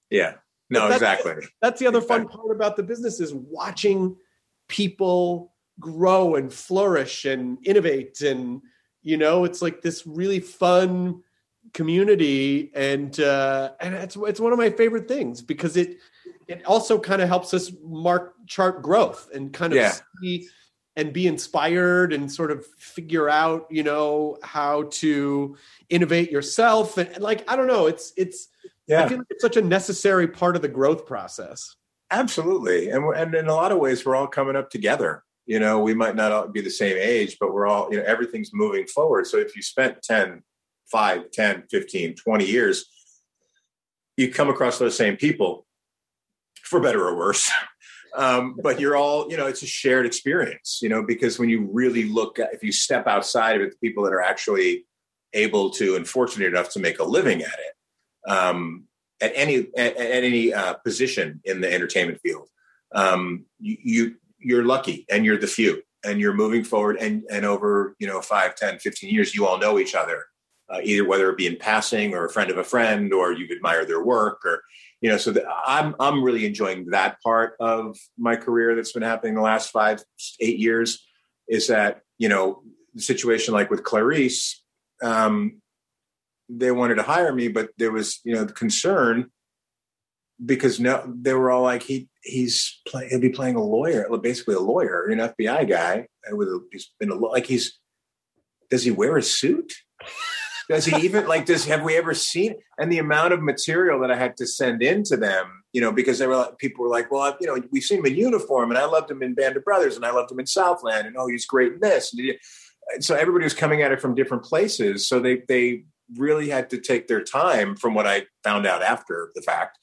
Yeah. No, that's- exactly. That's the other fun part about the business is watching people grow and flourish and innovate and you know it's like this really fun community and uh and it's it's one of my favorite things because it it also kind of helps us mark chart growth and kind of Yeah. see and be inspired and sort of figure out you know how to innovate yourself and, and like i don't know it's it's Yeah. I feel like it's such a necessary part of the growth process. Absolutely. And, we're- and in a lot of ways, we're all coming up together. You know, we might not all be the same age, but we're all, you know, everything's moving forward. So if you spent 10, 5, 10, 15, 20 years, you come across those same people for better or worse. Um, but you're all, you know, it's a shared experience, you know, because when you really look at, if you step outside of it, the people that are actually able to and fortunate enough to make a living at it, um, at any at, at any uh, position in the entertainment field, um, you, you you're lucky and you're the few and you're moving forward and and over you know 5 10 15 years you all know each other uh, either whether it be in passing or a friend of a friend or you admire their work or you know so the, i'm i'm really enjoying that part of my career that's been happening the last five eight years is that you know the situation like with clarice um, they wanted to hire me but there was you know the concern because no they were all like he he's play, he'll be playing a lawyer basically a lawyer an fbi guy with a, he's been a like he's does he wear a suit? Does he even like does have we ever seen and the amount of material that i had to send in to them you know because they were like, people were like well you know we've seen him in uniform and i loved him in band of brothers and i loved him in southland and oh he's great in this and so everybody was coming at it from different places so they they really had to take their time from what i found out after the fact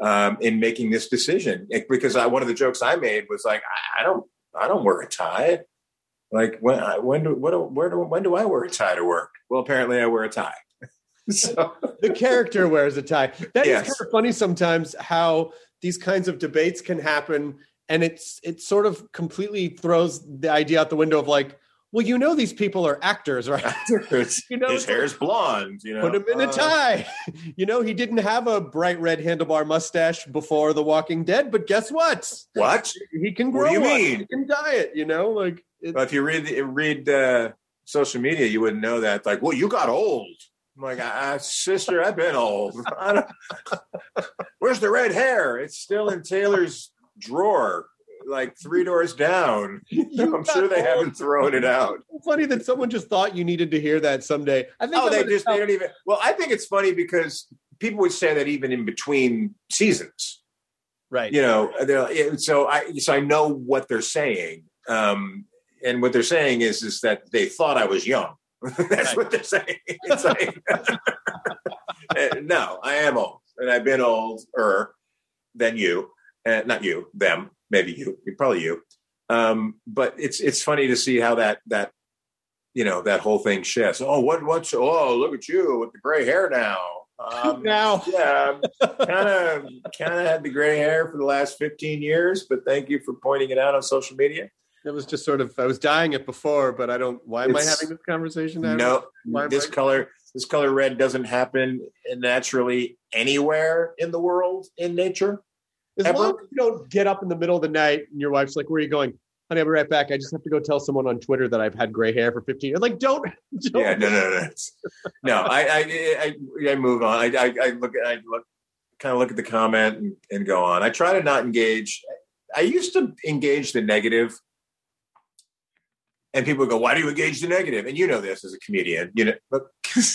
um, in making this decision It- because I, one of the jokes I made was like, I, don't, I don't wear a tie. Like when, I- when do, what, where do, when do I wear a tie to work? Well, apparently I wear a tie. so The character wears a tie. That is Yes. kind of funny sometimes how these kinds of debates can happen and it's it sort of completely throws the idea out the window of like, well, you know these people are actors, right? You know, his like- hair's blonde. You know, Put him in a Uh, tie. You know, he didn't have a bright red handlebar mustache before The Walking Dead, but guess what? What? He can grow What do you one. mean? He can dye it, you know? Like Well, if you read read uh, social media, you wouldn't know that. Like, well, you got old. I'm like, ah, sister, I've been old. Where's the red hair? It's still in Taylor's drawer, like three doors down. I'm sure they haven't thrown it out. funny that someone just thought you needed to hear that someday. I think Oh, I'm they just tell- they don't even. Well, I think it's funny because people would say that even in between seasons. right. you know they're- so i so i know what they're saying um and what they're saying is is that they thought i was young that's Right. what they're saying it's like uh, no i am old and i've been older than you and not you them maybe you probably you um but it's it's funny to see how that that you know that whole thing shifts oh what what's oh look at you with the gray hair now um, now. yeah, kind of kind of had the gray hair for the last 15 years, but thank you for pointing it out on social media. It was just sort of I was dying it before, but I don't why am I having this conversation now? No, Why this I- color this color red doesn't happen naturally anywhere in the world in nature. As ever? long as you don't get up in the middle of the night and your wife's like, Where are you going? Honey, I'll be right back. I just have to go tell someone on Twitter that I've had gray hair for 15 years. Like, don't, don't Yeah, no, no, no. No, I I I, I move on. I, I I look at I look kind of look at the comment and, and go on. I try to not engage. I used to engage the negative, and people go, "Why do you engage the negative?" And you know this as a comedian, you know,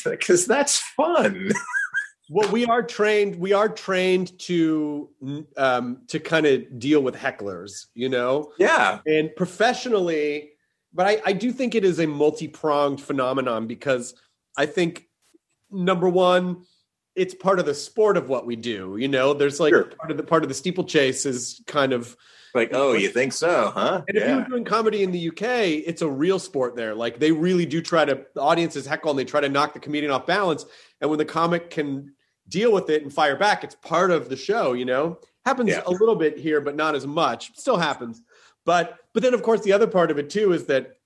because that's fun. well we are trained we are trained to um to kind of deal with hecklers you know yeah, and professionally but I, I do think it is a multi-pronged phenomenon because i think number one it's part of the sport of what we do you know there's like Sure. part of the part of the steeplechase is kind of Like, oh, you think so, huh? And if you were doing comedy in the UK, it's a real sport there. Like they really do try to the audience is heckle and they try to knock the comedian off balance. And when the comic can deal with it and fire back, it's part of the show, you know? Happens Yeah. a little bit here, but not as much. Still happens. But but then of course the other part of it too is that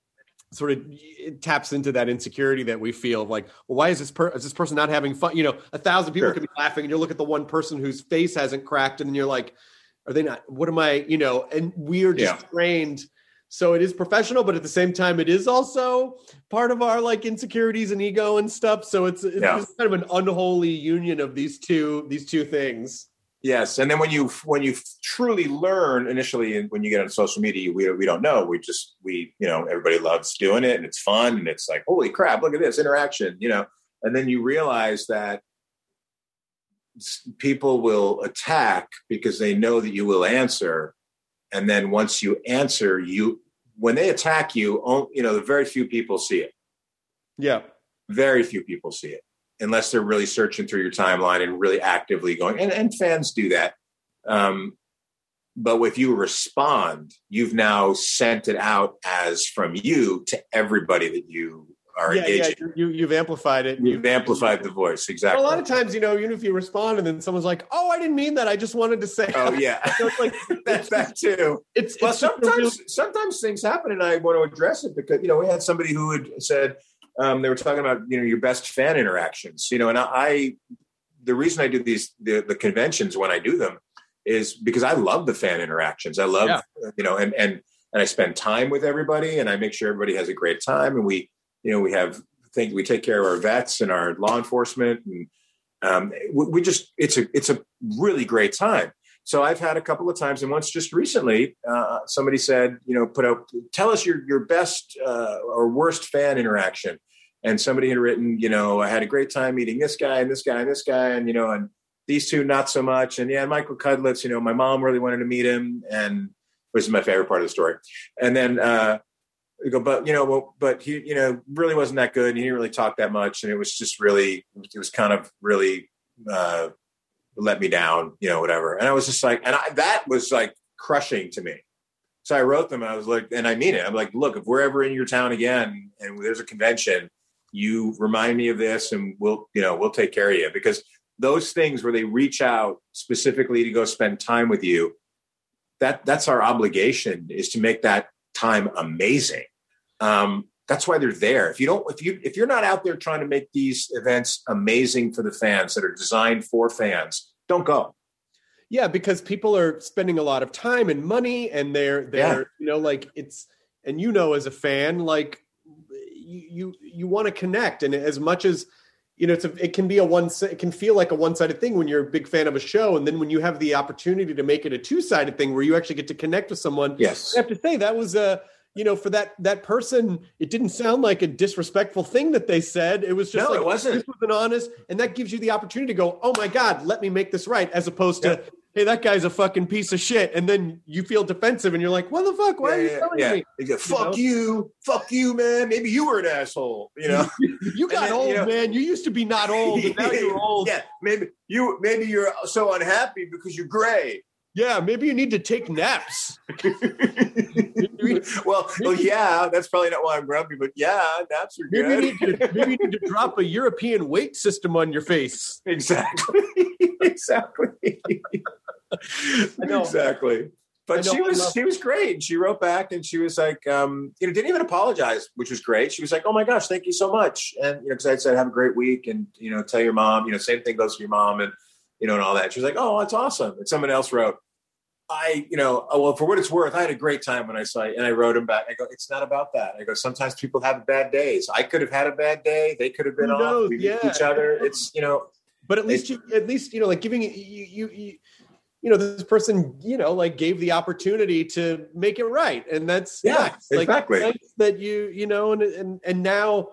sort of it taps into that insecurity that we feel of like, well, why is this per- is this person not having fun? You know, a thousand people Sure. could be laughing, and you look at the one person whose face hasn't cracked, and you're like, are they not? What am I? You know, and we are just Yeah. trained. So it is professional, but at the same time, it is also part of our like insecurities and ego and stuff. So it's it's Yeah. just kind of an unholy union of these two these two things. Yes, and then when you when you truly learn initially, when you get on social media, we we don't know. We just we you know everybody loves doing it, and it's fun, and it's like holy crap, look at this interaction, you know. And then you realize that people will attack because they know that you will answer, and then once you answer, you when they attack you, you know, very few people see it. Yeah. Very few people see it unless they're really searching through your timeline and really actively going. And, and fans do that. Um, but if you respond, you've now sent it out as from you to everybody that you are yeah, yeah, you, you've amplified it. You've amplified the voice exactly. a lot of times, you know, even if you respond and then someone's like, "Oh, I didn't mean that. I just wanted to say." oh yeah, So it's like that's that too. it's Well, it's a real- sometimes sometimes things happen, and I want to address it because you know we had somebody who had said um, they were talking about you know your best fan interactions, you know, and I, I the reason I do these the, the conventions when I do them is because I love the fan interactions. I love Yeah. you know, and and and I spend time with everybody, and I make sure everybody has a great time, and we you know we have think we take care of our vets and our law enforcement, and um, we, we just it's a it's a really great time. So I've had a couple of times, and once just recently, uh, somebody said, you know, put out, tell us your your best uh, or worst fan interaction. And somebody had written, you know, I had a great time meeting this guy and this guy and this guy, and you know, and these two not so much. And yeah, Michael Cudlitz, you know, my mom really wanted to meet him, and which is my favorite part of the story. And then uh, go, but you know, well, but he, you know, really wasn't that good. He didn't really talk that much, and it was just really, it was kind of really. Uh, let me down, you know, whatever. And I was just like, and I, that was like crushing to me. So I wrote them. I was like, and I mean it. I'm like, look, if we're ever in your town again and there's a convention, you remind me of this, and we'll, you know, we'll take care of you because those things where they reach out specifically to go spend time with you, that that's our obligation is to make that time amazing. Um, that's why they're there. If you don't, if you if you're not out there trying to make these events amazing for the fans that are designed for fans, don't go. Yeah, because people are spending a lot of time and money, and they're they're Yeah. you know like it's and you know as a fan like you you, you want to connect, and as much as you know it's a, it can be a one it can feel like a one sided thing when you're a big fan of a show, and then when you have the opportunity to make it a two sided thing where you actually get to connect with someone. Yes. I have to say that was a you know for that that person it didn't sound like a disrespectful thing that they said it was just No, like it wasn't. this was an honest and that gives you the opportunity to go oh my god let me make this right as opposed to hey that guy's a fucking piece of shit and then you feel defensive and you're like what the fuck why are you telling me They go, You fuck know? you, fuck you, man. Maybe you were an asshole, you know. you got then, old you know- man you used to be not old and now you're old Yeah, maybe you maybe you're so unhappy because you're gray. Yeah maybe you need to take naps well, well, yeah, that's probably not why I'm grumpy, but yeah, naps are maybe you good. need to maybe you need to drop a european weight system on your face exactly, exactly, exactly. But she was she was great. She wrote back and she was like, um, you know, didn't even apologize, which was great. She was like, "Oh my gosh, thank you so much," and you know, because I said, "Have a great week," and you know, tell your mom, you know, same thing goes for your mom, and you know, and all that. She was like, "Oh, that's awesome." And someone else wrote, I, you know, oh, well, for what it's worth, I had a great time when I saw it. And I wrote him back. I go, it's not about that. I go, sometimes people have bad days. I could have had a bad day. They could have been off. We meet Yeah. each other. It's, you know, but at least you at least you know like giving you you you, you know this person you know like gave the opportunity to make it right and that's Yeah, nice. like exactly. nice that you you know and and and now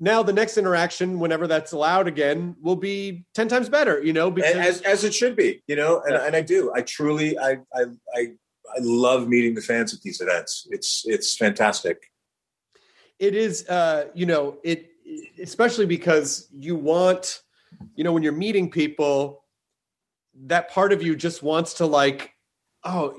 now the next interaction whenever that's allowed again will be 10 times better you know because as, as it should be, you know, and, and I do. I truly, I, I, I, I love meeting the fans at these events. It's, it's fantastic. it is uh you know it especially because you want you know when you're meeting people that part of you just wants to like oh,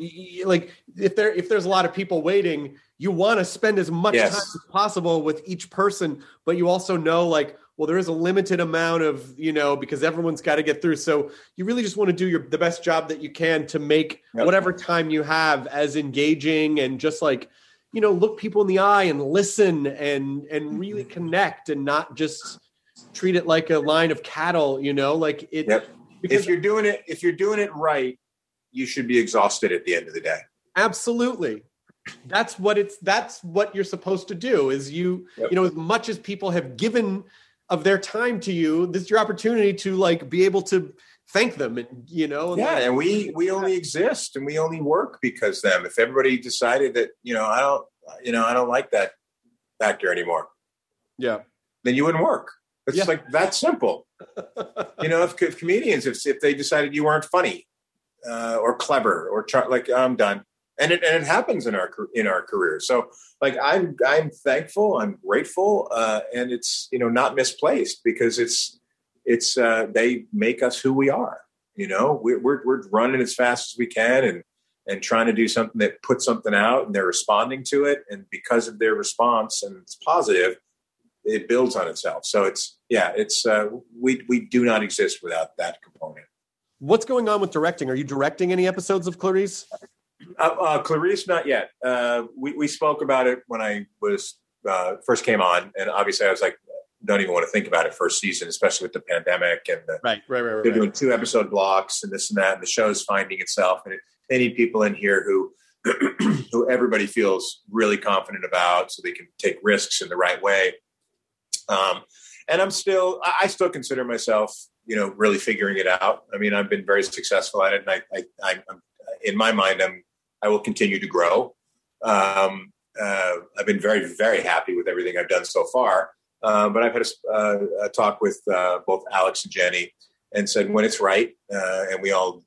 like if there if there's a lot of people waiting, you want to spend as much Yes. time as possible with each person, but you also know like, well, there is a limited amount of you know because everyone's got to get through. So you really just want to do your the best job that you can to make Yep. whatever time you have as engaging and just like you know look people in the eye and listen and and really mm-hmm. connect and not just treat it like a line of cattle. You know, like it. Yep. If you're doing it, if you're doing it right, you should be exhausted at the end of the day. absolutely that's what it's that's what you're supposed to do is you Yep. you know as much as people have given of their time to you this is your opportunity to like be able to thank them and you know and Yeah, like- and we we only exist and we only work because them. If everybody decided that you know I don't you know I don't like that actor anymore, yeah then you wouldn't work. It's Yeah. like that simple. you know, if, if comedians if if they decided you weren't funny uh, or clever or char- like I'm done, and it and it happens in our in our careers. So like I'm I'm thankful, I'm grateful, uh, and it's you know not misplaced because it's it's uh, they make us who we are. You know, we're, we're we're running as fast as we can and and trying to do something that puts something out, and they're responding to it, and because of their response and it's positive, it builds on itself. So it's yeah, it's uh, we we do not exist without that component. what's going on with directing are you directing any episodes of clarice Uh, uh, Clarice, not yet. Uh, we we spoke about it when I was uh, first came on, and obviously I was like, don't even want to think about it first season, especially with the pandemic and the right right right, they're doing two episode blocks and this and that, and the show's finding itself. And it, they need people in here who who everybody feels really confident about, so they can take risks in the right way. Um, and I'm still, I I still consider myself, you know, really figuring it out. I mean, I've been very successful at it, and I, I, I I'm, in my mind, I'm, I will continue to grow. Um, uh, I've been very, very happy with everything I've done so far. Uh, but I've had a, uh, a talk with uh, both Alex and Jenny, and said when it's right, uh, and we all,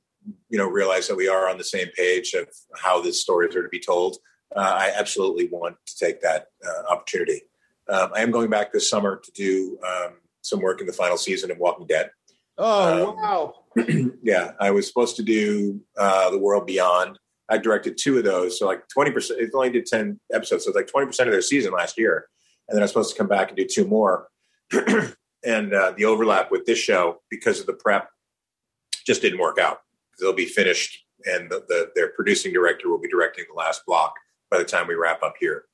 you know, realize that we are on the same page of how the stories are to be told. Uh, I absolutely want to take that uh, opportunity. Um, I am going back this summer to do um, some work in the final season of Walking Dead. oh Um, wow yeah, I was supposed to do uh, The World Beyond. I directed two of those, so like twenty percent. It only did ten episodes, so it's like twenty percent of their season last year. And then I was supposed to come back and do two more. and uh, the overlap with this show because of the prep just didn't work out. They'll be finished, and the, the, their producing director will be directing the last block by the time we wrap up here.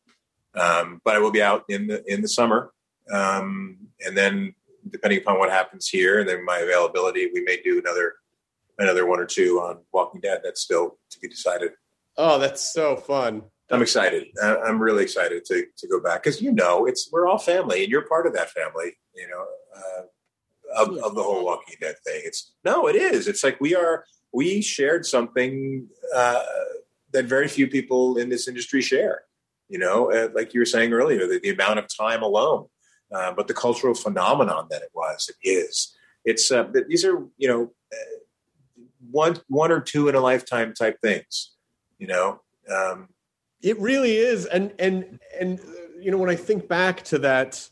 Um, but I will be out in the in the summer, um, and then depending upon what happens here and then my availability, we may do another another one or two on Walking Dead. That's still to be decided. oh that's so fun I'm excited. I'm really excited to to go back because you know it's we're all family and you're part of that family. You know, uh, of, of the whole Walking Dead thing. It's no, it is. It's like we are we shared something uh, that very few people in this industry share. You know, uh, like you were saying earlier, the, the amount of time alone, uh, but the cultural phenomenon that it was, it is. It's uh, these are you know uh, one one or two in a lifetime type things. You know. Um, It really is, and and and uh, you know when I think back to that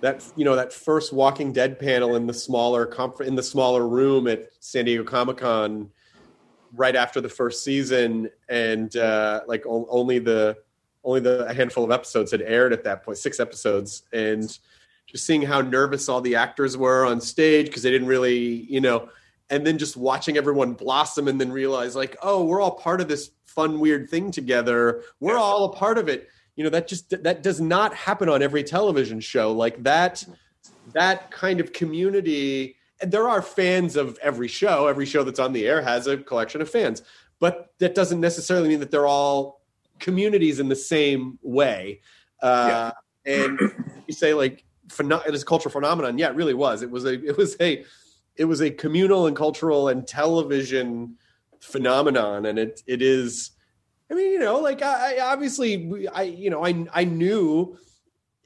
that you know that first Walking Dead panel in the smaller conf- in the smaller room at San Diego Comic Con right after the first season, and uh, like only the only the a handful of episodes had aired at that point, six episodes, and just seeing how nervous all the actors were on stage because they didn't really you know and then just watching everyone blossom and then realize like oh we're all part of this fun weird thing together. We're Yeah. all a part of it. You know that just that does not happen on every television show. Like that that kind of community and there are fans of every show. Every show that's on the air has a collection of fans. But that doesn't necessarily mean that they're all communities in the same way. Uh, and you say like pheno- it is a cultural phenomenon yeah it really was. It was a it was a it was a communal and cultural and television phenomenon and it it is i mean you know like i, I obviously i you know i i knew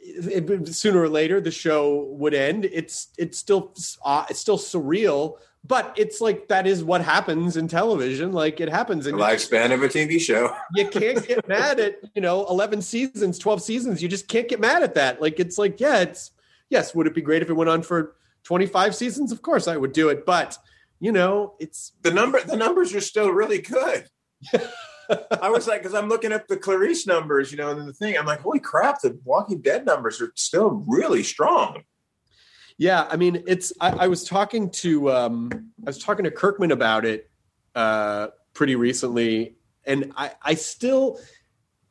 it, sooner or later the show would end. It's it's still uh, it's still surreal but it's like that is what happens in television. Like it happens the lifespan of a TV show. you can't get mad at you know 11 seasons 12 seasons. You just can't get mad at that. Like it's like yeah it's yes would it be great if it went on for 25 seasons of course i would do it but you know it's The number the numbers are still really good. I was like, because I'm looking up the Clarice numbers, you know, and the thing, I'm like, holy crap, the Walking Dead numbers are still really strong. Yeah, I mean, it's. I, I was talking to um, I was talking to Kirkman about it uh, pretty recently, and I, I still,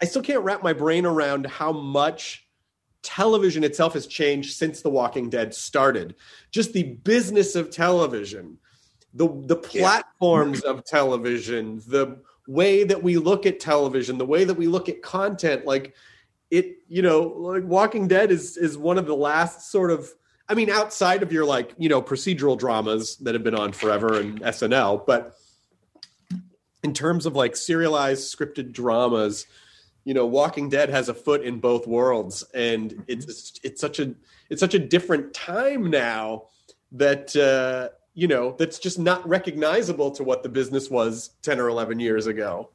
I still can't wrap my brain around how much television itself has changed since The Walking Dead started. Just the business of television, the the platforms of television, the way that we look at television, the way that we look at content, like it, you know, like Walking Dead is is one of the last sort of I mean, outside of your like, you know, procedural dramas that have been on forever and SNL, but in terms of like serialized scripted dramas, you know, Walking Dead has a foot in both worlds, and it's it's such a it's such a different time now that uh, you know that's just not recognizable to what the business was ten or eleven years ago.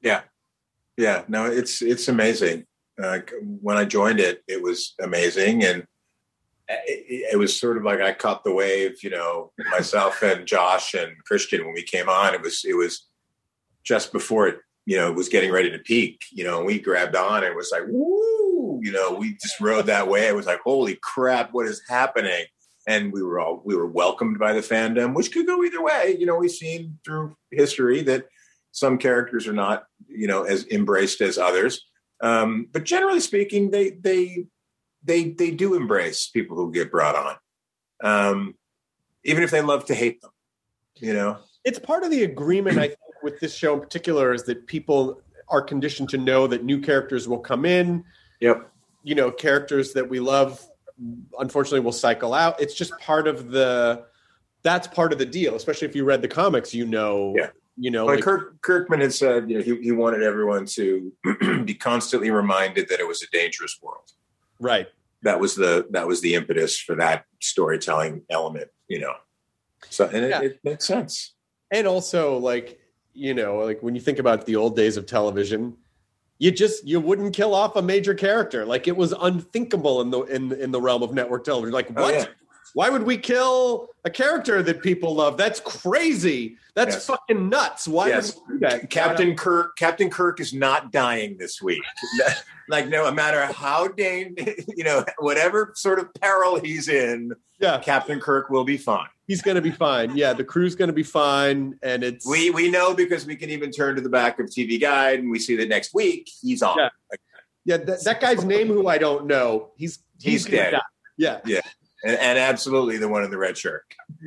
Yeah, yeah. No, it's it's amazing. Uh, when I joined it, it was amazing, and it, it, was sort of like I caught the wave. You know, myself and Josh and Christian when we came on. It was it was just before it you know it was getting ready to peak. You know, and we grabbed on and was like woo. You know, we just rode that way. It was like holy crap, what is happening? And we were all we were welcomed by the fandom, which could go either way. You know, we've seen through history that some characters are not you know as embraced as others. Um, but generally speaking, they they they they do embrace people who get brought on, um, even if they love to hate them. You know, it's part of the agreement. I think with this show in particular is that people are conditioned to know that new characters will come in. Yep. You know, characters that we love, unfortunately, will cycle out. It's just part of the. That's part of the deal, especially if you read the comics. You know, yeah you know, like, like Kirk, Kirkman had said, you know, he, he wanted everyone to be constantly reminded that it was a dangerous world. Right. That was the that was the impetus for that storytelling element, you know. So and it, yeah. it makes sense. And also, like you know, like when you think about the old days of television, you just you wouldn't kill off a major character. Like it was unthinkable in the in in the realm of network television. Like oh, what? Oh, yeah. Why would we kill a character that people love? That's crazy. That's yes. fucking nuts. Why yes. would we do that? Captain Kirk Captain Kirk is not dying this week. like no matter how dang you know whatever sort of peril he's in, yeah, Captain Kirk will be fine. He's going to be fine. Yeah, the crew's going to be fine, and it's we we know because we can even turn to the back of TV Guide and we see that next week he's on. Yeah, yeah that, that guy's name who I don't know. He's he's, he's dead. Die. Yeah, yeah and, and, absolutely the one in the red shirt.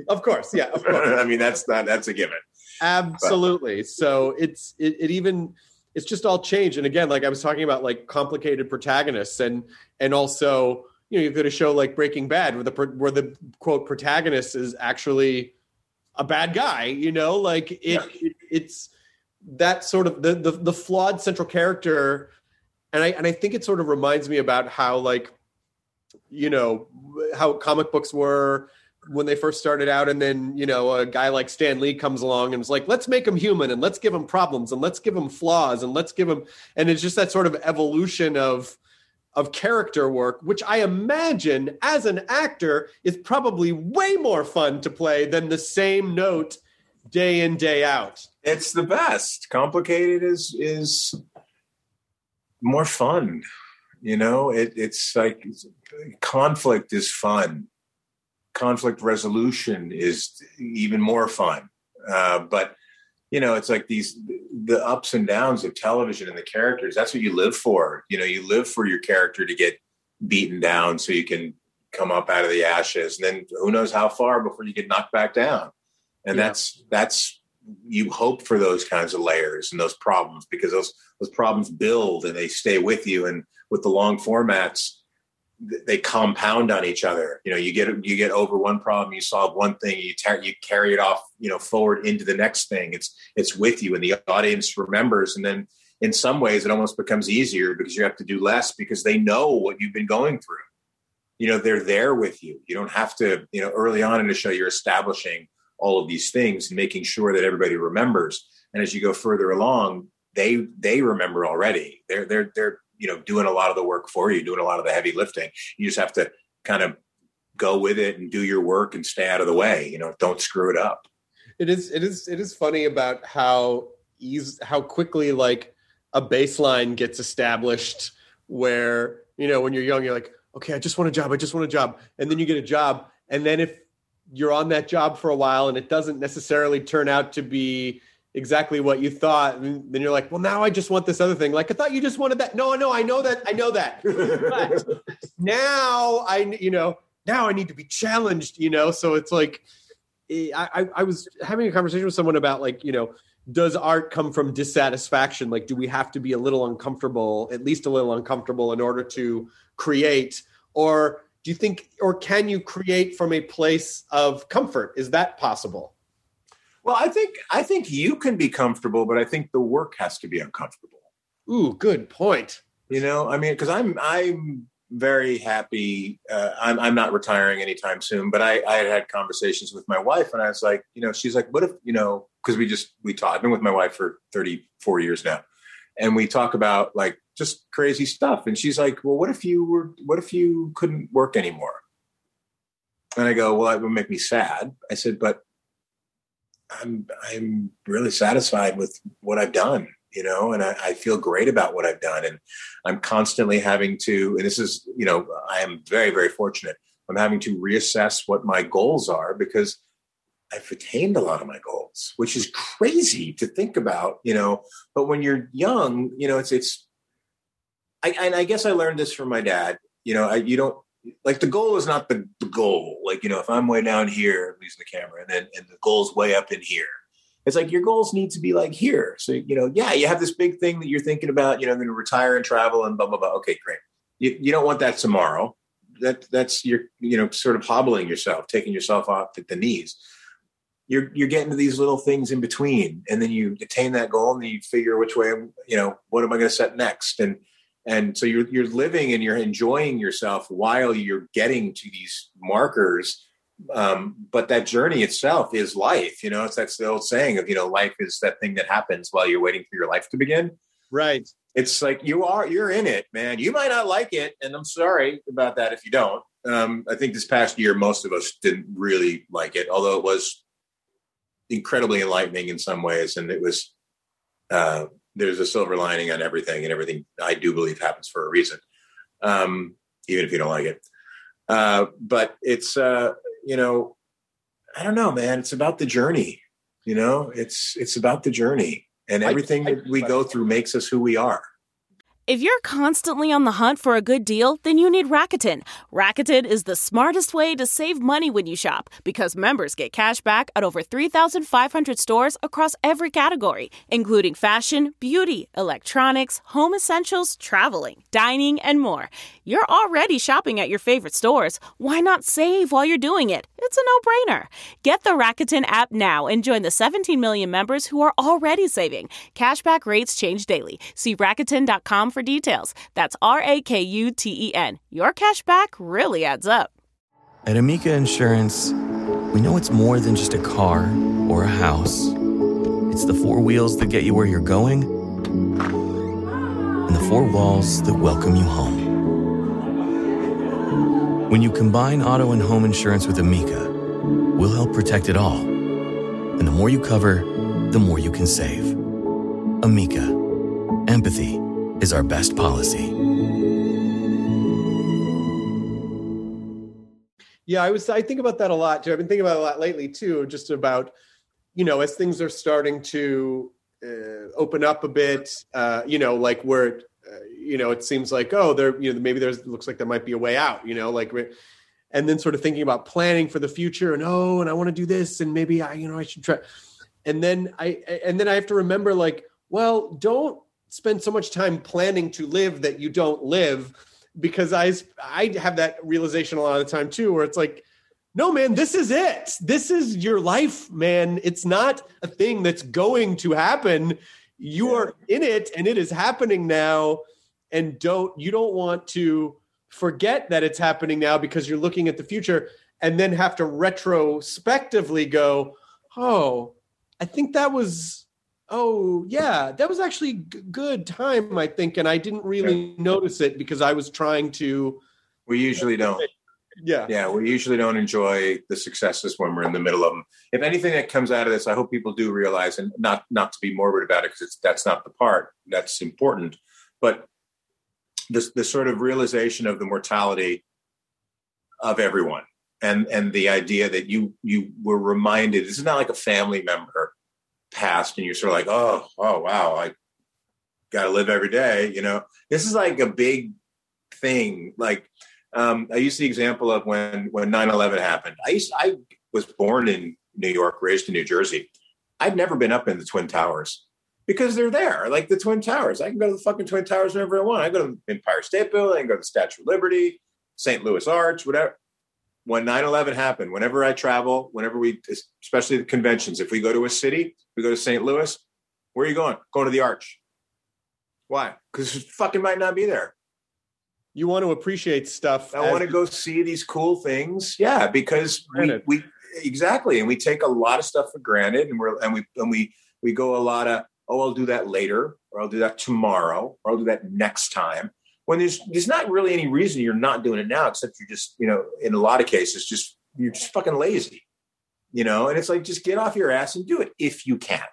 Of course, yeah. Of course. I mean, that's not that's a given. Absolutely. But. So it's it, it even it's just all changed. And again, like I was talking about, like complicated protagonists, and and also you know you've got a show like Breaking Bad where the where the quote protagonist is actually a bad guy. You know, like it, yeah. it it's that sort of the, the the flawed central character and I and I think it sort of reminds me about how like you know how comic books were when they first started out. And then you know a guy like stan lee comes along and is like let's make him human and let's give him problems and let's give him flaws and let's give him and it's just that sort of evolution of of character work which i imagine as an actor is probably way more fun to play than the same note day in day out. It's the best. Complicated is is more fun you know it, it's like conflict is fun. Conflict resolution is even more fun. Uh, but you know it's like these the ups and downs of television and the characters that's what you live for. You know you live for your character to get beaten down so you can come up out of the ashes. And then who knows how far before you get knocked back down. And yeah. that's that's you hope for those kinds of layers and those problems because those those problems build and they stay with you. And with the long formats they compound on each other. You know you get you get over one problem you solve one thing you tar- you carry it off you know forward into the next thing. It's it's with you and the audience remembers and then in some ways it almost becomes easier because you have to do less because they know what you've been going through. You know they're there with you. You don't have to you know early on in the show you're establishing all of these things and making sure that everybody remembers. And as you go further along they they remember already. They're they're they're you know doing a lot of the work for you doing a lot of the heavy lifting. You just have to kind of go with it and do your work and stay out of the way you know don't screw it up. It is it is it is funny about how ease how quickly like a baseline gets established where you know when you're young you're like okay i just want a job i just want a job. And then you get a job and then if you're on that job for a while and it doesn't necessarily turn out to be exactly what you thought. And then you're like well now i just want this other thing. Like i thought you just wanted that. No no i know that i know that. But now i you know now i need to be challenged you know? So it's like eh, I, I i was having a conversation with someone about like you know does art come from dissatisfaction? Like do we have to be a little uncomfortable at least a little uncomfortable in order to create? Or do you think or can you create from a place of comfort? Is that possible Well, I think I think you can be comfortable, but I think the work has to be uncomfortable. ooh good point You know, I mean, because I'm I'm very happy. Uh, I'm I'm not retiring anytime soon, but I I had had conversations with my wife, and I was like, you know, she's like, what if you know, because we just we talk. I've been with my wife for 34 years now, and we talk about like just crazy stuff. And she's like, well, what if you were? What if you couldn't work anymore? And I go, well, that would make me sad. I said, but I'm I'm really satisfied with what I've done, you know, and I, I feel great about what I've done. And I'm constantly having to, and this is, you know, I am very, very fortunate. I'm having to reassess what my goals are because I've attained a lot of my goals, which is crazy to think about, you know. But when you're young, you know, it's it's I and I guess I learned this from my dad. You know, I, you don't like the goal is not the, the goal. Like, you know, if I'm way down here, I'm using the camera, and then and the goal's way up in here. It's like your goals need to be like here. So, you know, yeah, you have this big thing that you're thinking about, you know, I'm going to retire and travel and blah, blah, blah. Okay, great. You, you don't want that tomorrow. That that's you're, you know, sort of hobbling yourself, taking yourself off at the knees. You're you're getting to these little things in between, and then you attain that goal, and then you figure which way, you know, what am I going to set next? And and so you're you're living and you're enjoying yourself while you're getting to these markers. Um, but that journey itself is life you know it's that's the old saying of you know life is that thing that happens while you're waiting for your life to begin. Right. It's like you are you're in it man. You might not like it and i'm sorry about that if you don't. Um, i think this past year most of us didn't really like it although it was incredibly enlightening in some ways and it was uh, there's a silver lining on everything and everything i do believe happens for a reason um, even if you don't like it. Uh, but it's uh, you know i don't know man. It's about the journey you know? It's it's about the journey and I- everything I- that we go through makes us who we are If you're constantly on the hunt for a good deal, then you need Rakuten. Rakuten is the smartest way to save money when you shop because members get cash back at over 3,500 stores across every category, including fashion, beauty, electronics, home essentials, traveling, dining, and more. You're already shopping at your favorite stores. Why not save while you're doing it? It's a no brainer. Get the Rakuten app now and join the 17 million members who are already saving. Cashback rates change daily. See Rakuten.com for details. That's R A K U T E N. Your cashback really adds up. At Amica Insurance, we know it's more than just a car or a house. It's the four wheels that get you where you're going and the four walls that welcome you home. When you combine auto and home insurance with Amica, we'll help protect it all. And the more you cover, the more you can save. Amica, empathy is our best policy. Yeah, I was. I think about that a lot too. I've been thinking about a lot lately too. Just about, you know, as things are starting to uh, open up a bit. Uh, you know, like where, uh, you know, it seems like oh, there, you know, maybe there's looks like there might be a way out. You know, like, and then sort of thinking about planning for the future and oh, and I want to do this and maybe I, you know, I should try. And then I, and then I have to remember like, well, don't spend so much time planning to live that you don't live because I I have that realization a lot of the time too, where it's like, no, man, this is it. This is your life, man. It's not a thing that's going to happen. You are in it, and it is happening now. And don't you don't want to forget that it's happening now because you're looking at the future, and then have to retrospectively go, oh, I think that was oh yeah that was actually g- good time i think and i didn't really notice it because i was trying to we usually don't Yeah. Yeah, we usually don't enjoy the successes when we're in the middle of them. If anything that comes out of this, I hope people do realize, and not not to be morbid about it, because that's not the part that's important, but this the sort of realization of the mortality of everyone, and and the idea that you you were reminded. This is not like a family member passed, and you're sort of like, oh, oh, wow, I got to live every day. You know, this is like a big thing. Like um, I use the example of when when 9-11 happened. I used I was born in New York, raised in New Jersey. I'd never been up in the Twin Towers because they're there, like the Twin Towers. I can go to the fucking Twin Towers whenever I want. I go to the Empire State Building, I can go to the Statue of Liberty, St. Louis Arch, whatever. When 9-11 happened, whenever I travel, whenever we, especially the conventions, if we go to a city, we go to St. Louis, where are you going? Going to the Arch. Why? Because it fucking might not be there. You want to appreciate stuff. I want to go see these cool things. Yeah, because we, we exactly, and we take a lot of stuff for granted, and we're and we and we we go a lot of oh, I'll do that later, or I'll do that tomorrow, or I'll do that next time. When there's there's not really any reason you're not doing it now, except you're just you know in a lot of cases just you're just fucking lazy, you know. And it's like just get off your ass and do it if you can.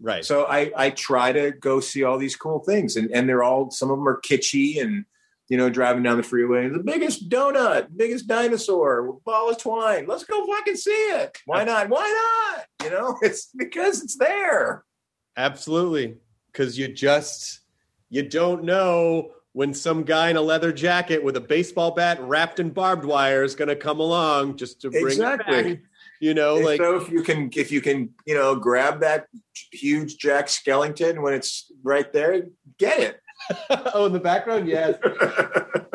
Right. So I I try to go see all these cool things, and and they're all some of them are kitschy and you know, driving down the freeway, the biggest donut, biggest dinosaur, ball of twine. Let's go fucking see it. Why not? Why not? You know, it's because it's there. Absolutely. Because you just you don't know when some guy in a leather jacket with a baseball bat wrapped in barbed wire is going to come along just to bring exactly. it back. You know, and like so if you can, if you can, you know, grab that huge Jack Skellington when it's right there, get it oh, in the background, yes,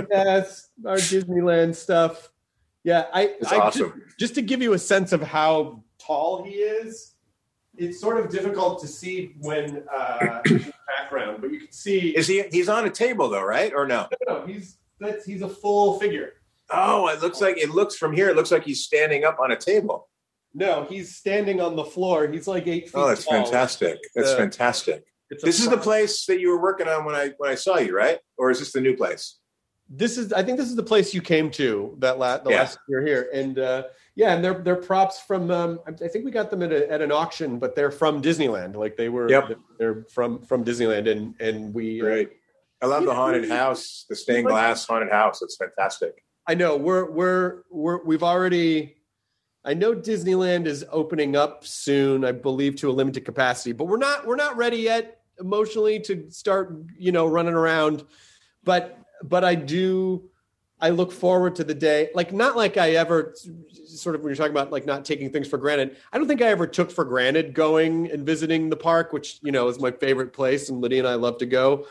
yes, our Disneyland stuff. Yeah, I. It's I awesome. Just, just to give you a sense of how tall he is, it's sort of difficult to see when uh, background, but you can see. Is he? He's on a table though, right? Or no? No, no he's that's he's a full figure. Oh, it looks like it looks from here. It looks like he's standing up on a table. No, he's standing on the floor. He's like eight feet. Oh, that's tall. fantastic. That's uh, fantastic. This is the place that you were working on when I when I saw you, right? Or is this the new place? This is. I think this is the place you came to that last the yeah. last year here, and uh, yeah, and they're they're props from. Um, I think we got them at, a, at an auction, but they're from Disneyland. Like they were. Yep. They're from from Disneyland, and and we. Right. I love the haunted house, the stained glass haunted house. It's fantastic. I know. We're we're we're we've already. I know Disneyland is opening up soon, I believe, to a limited capacity, but we're not we're not ready yet emotionally to start, you know, running around. But but I do I look forward to the day, like not like I ever sort of when you're talking about like not taking things for granted. I don't think I ever took for granted going and visiting the park, which you know is my favorite place, and Lydia and I love to go.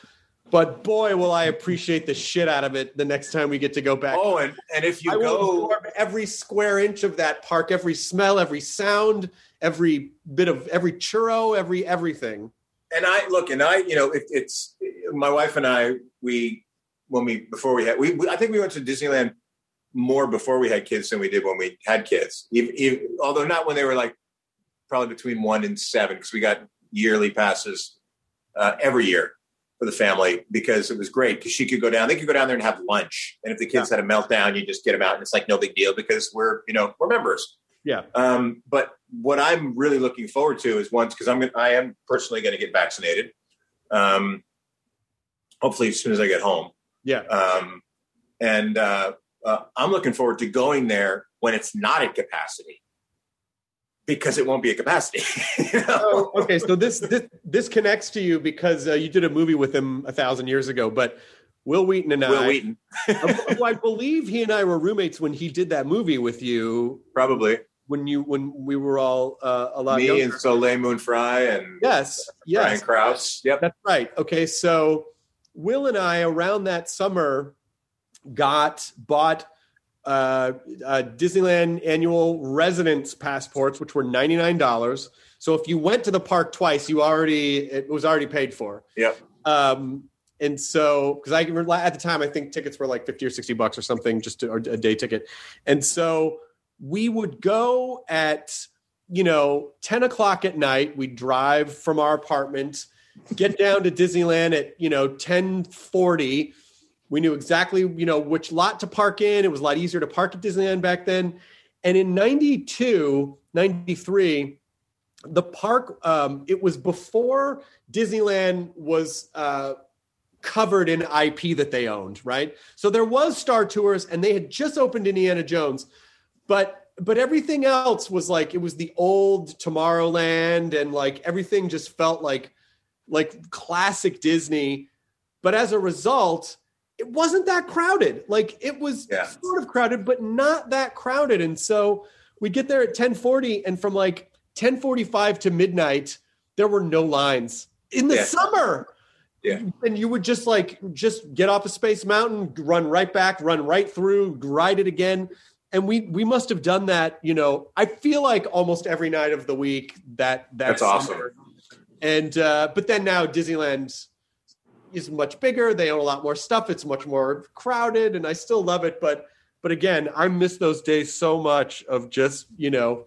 But boy, will I appreciate the shit out of it the next time we get to go back. Oh, and, and if you I go every square inch of that park, every smell, every sound, every bit of every churro, every everything and I look, and I, you know, it, it's my wife and I. We when we before we had, we, we, I think we went to Disneyland more before we had kids than we did when we had kids. Even, even, although not when they were like probably between one and seven, because we got yearly passes uh, every year for the family because it was great because she could go down. They could go down there and have lunch, and if the kids yeah. had a meltdown, you just get them out, and it's like no big deal because we're you know we're members. Yeah. Um, but what I'm really looking forward to is once because I'm gonna, I am personally going to get vaccinated. Um, hopefully as soon as I get home. Yeah. Um, and uh, uh, I'm looking forward to going there when it's not at capacity because it won't be a capacity. you know? oh, okay, so this this this connects to you because uh, you did a movie with him a thousand years ago, but. Wil Wheaton and Wil I. Wheaton. I believe he and I were roommates when he did that movie with you. Probably when you when we were all uh, a lot me younger. and Soleil Moon Frye and yes, yes, Brian Krause. Yep, that's right. Okay, so Wil and I around that summer got bought uh, uh, Disneyland annual residence passports, which were ninety nine dollars. So if you went to the park twice, you already it was already paid for. Yeah. Um, and so because I at the time I think tickets were like fifty or sixty bucks or something, just to, or a day ticket, and so we would go at you know 10 o'clock at night we'd drive from our apartment get down to disneyland at you know 1040 We knew exactly, you know, which lot to park in. It was a lot easier to park at Disneyland back then. And in 92, 93, the park, um, it was before Disneyland was uh, covered in IP that they owned, right? So there was Star Tours and they had just opened Indiana Jones, but but everything else was like it was the old Tomorrowland and like everything just felt like like classic Disney. But as a result, it wasn't that crowded. Like it was Yeah. sort of crowded, but not that crowded. And so we get there at 1040 and from like 1045 to midnight, there were no lines in the Yeah. summer. Yeah. And you would just like just get off of Space Mountain, run right back, run right through, ride it again. And we we must have done that, you know, I feel like almost every night of the week that that That's awesome. And uh but then now Disneyland is much bigger. They own a lot more stuff. It's much more crowded, and I still love it. But but again, I miss those days so much of just you know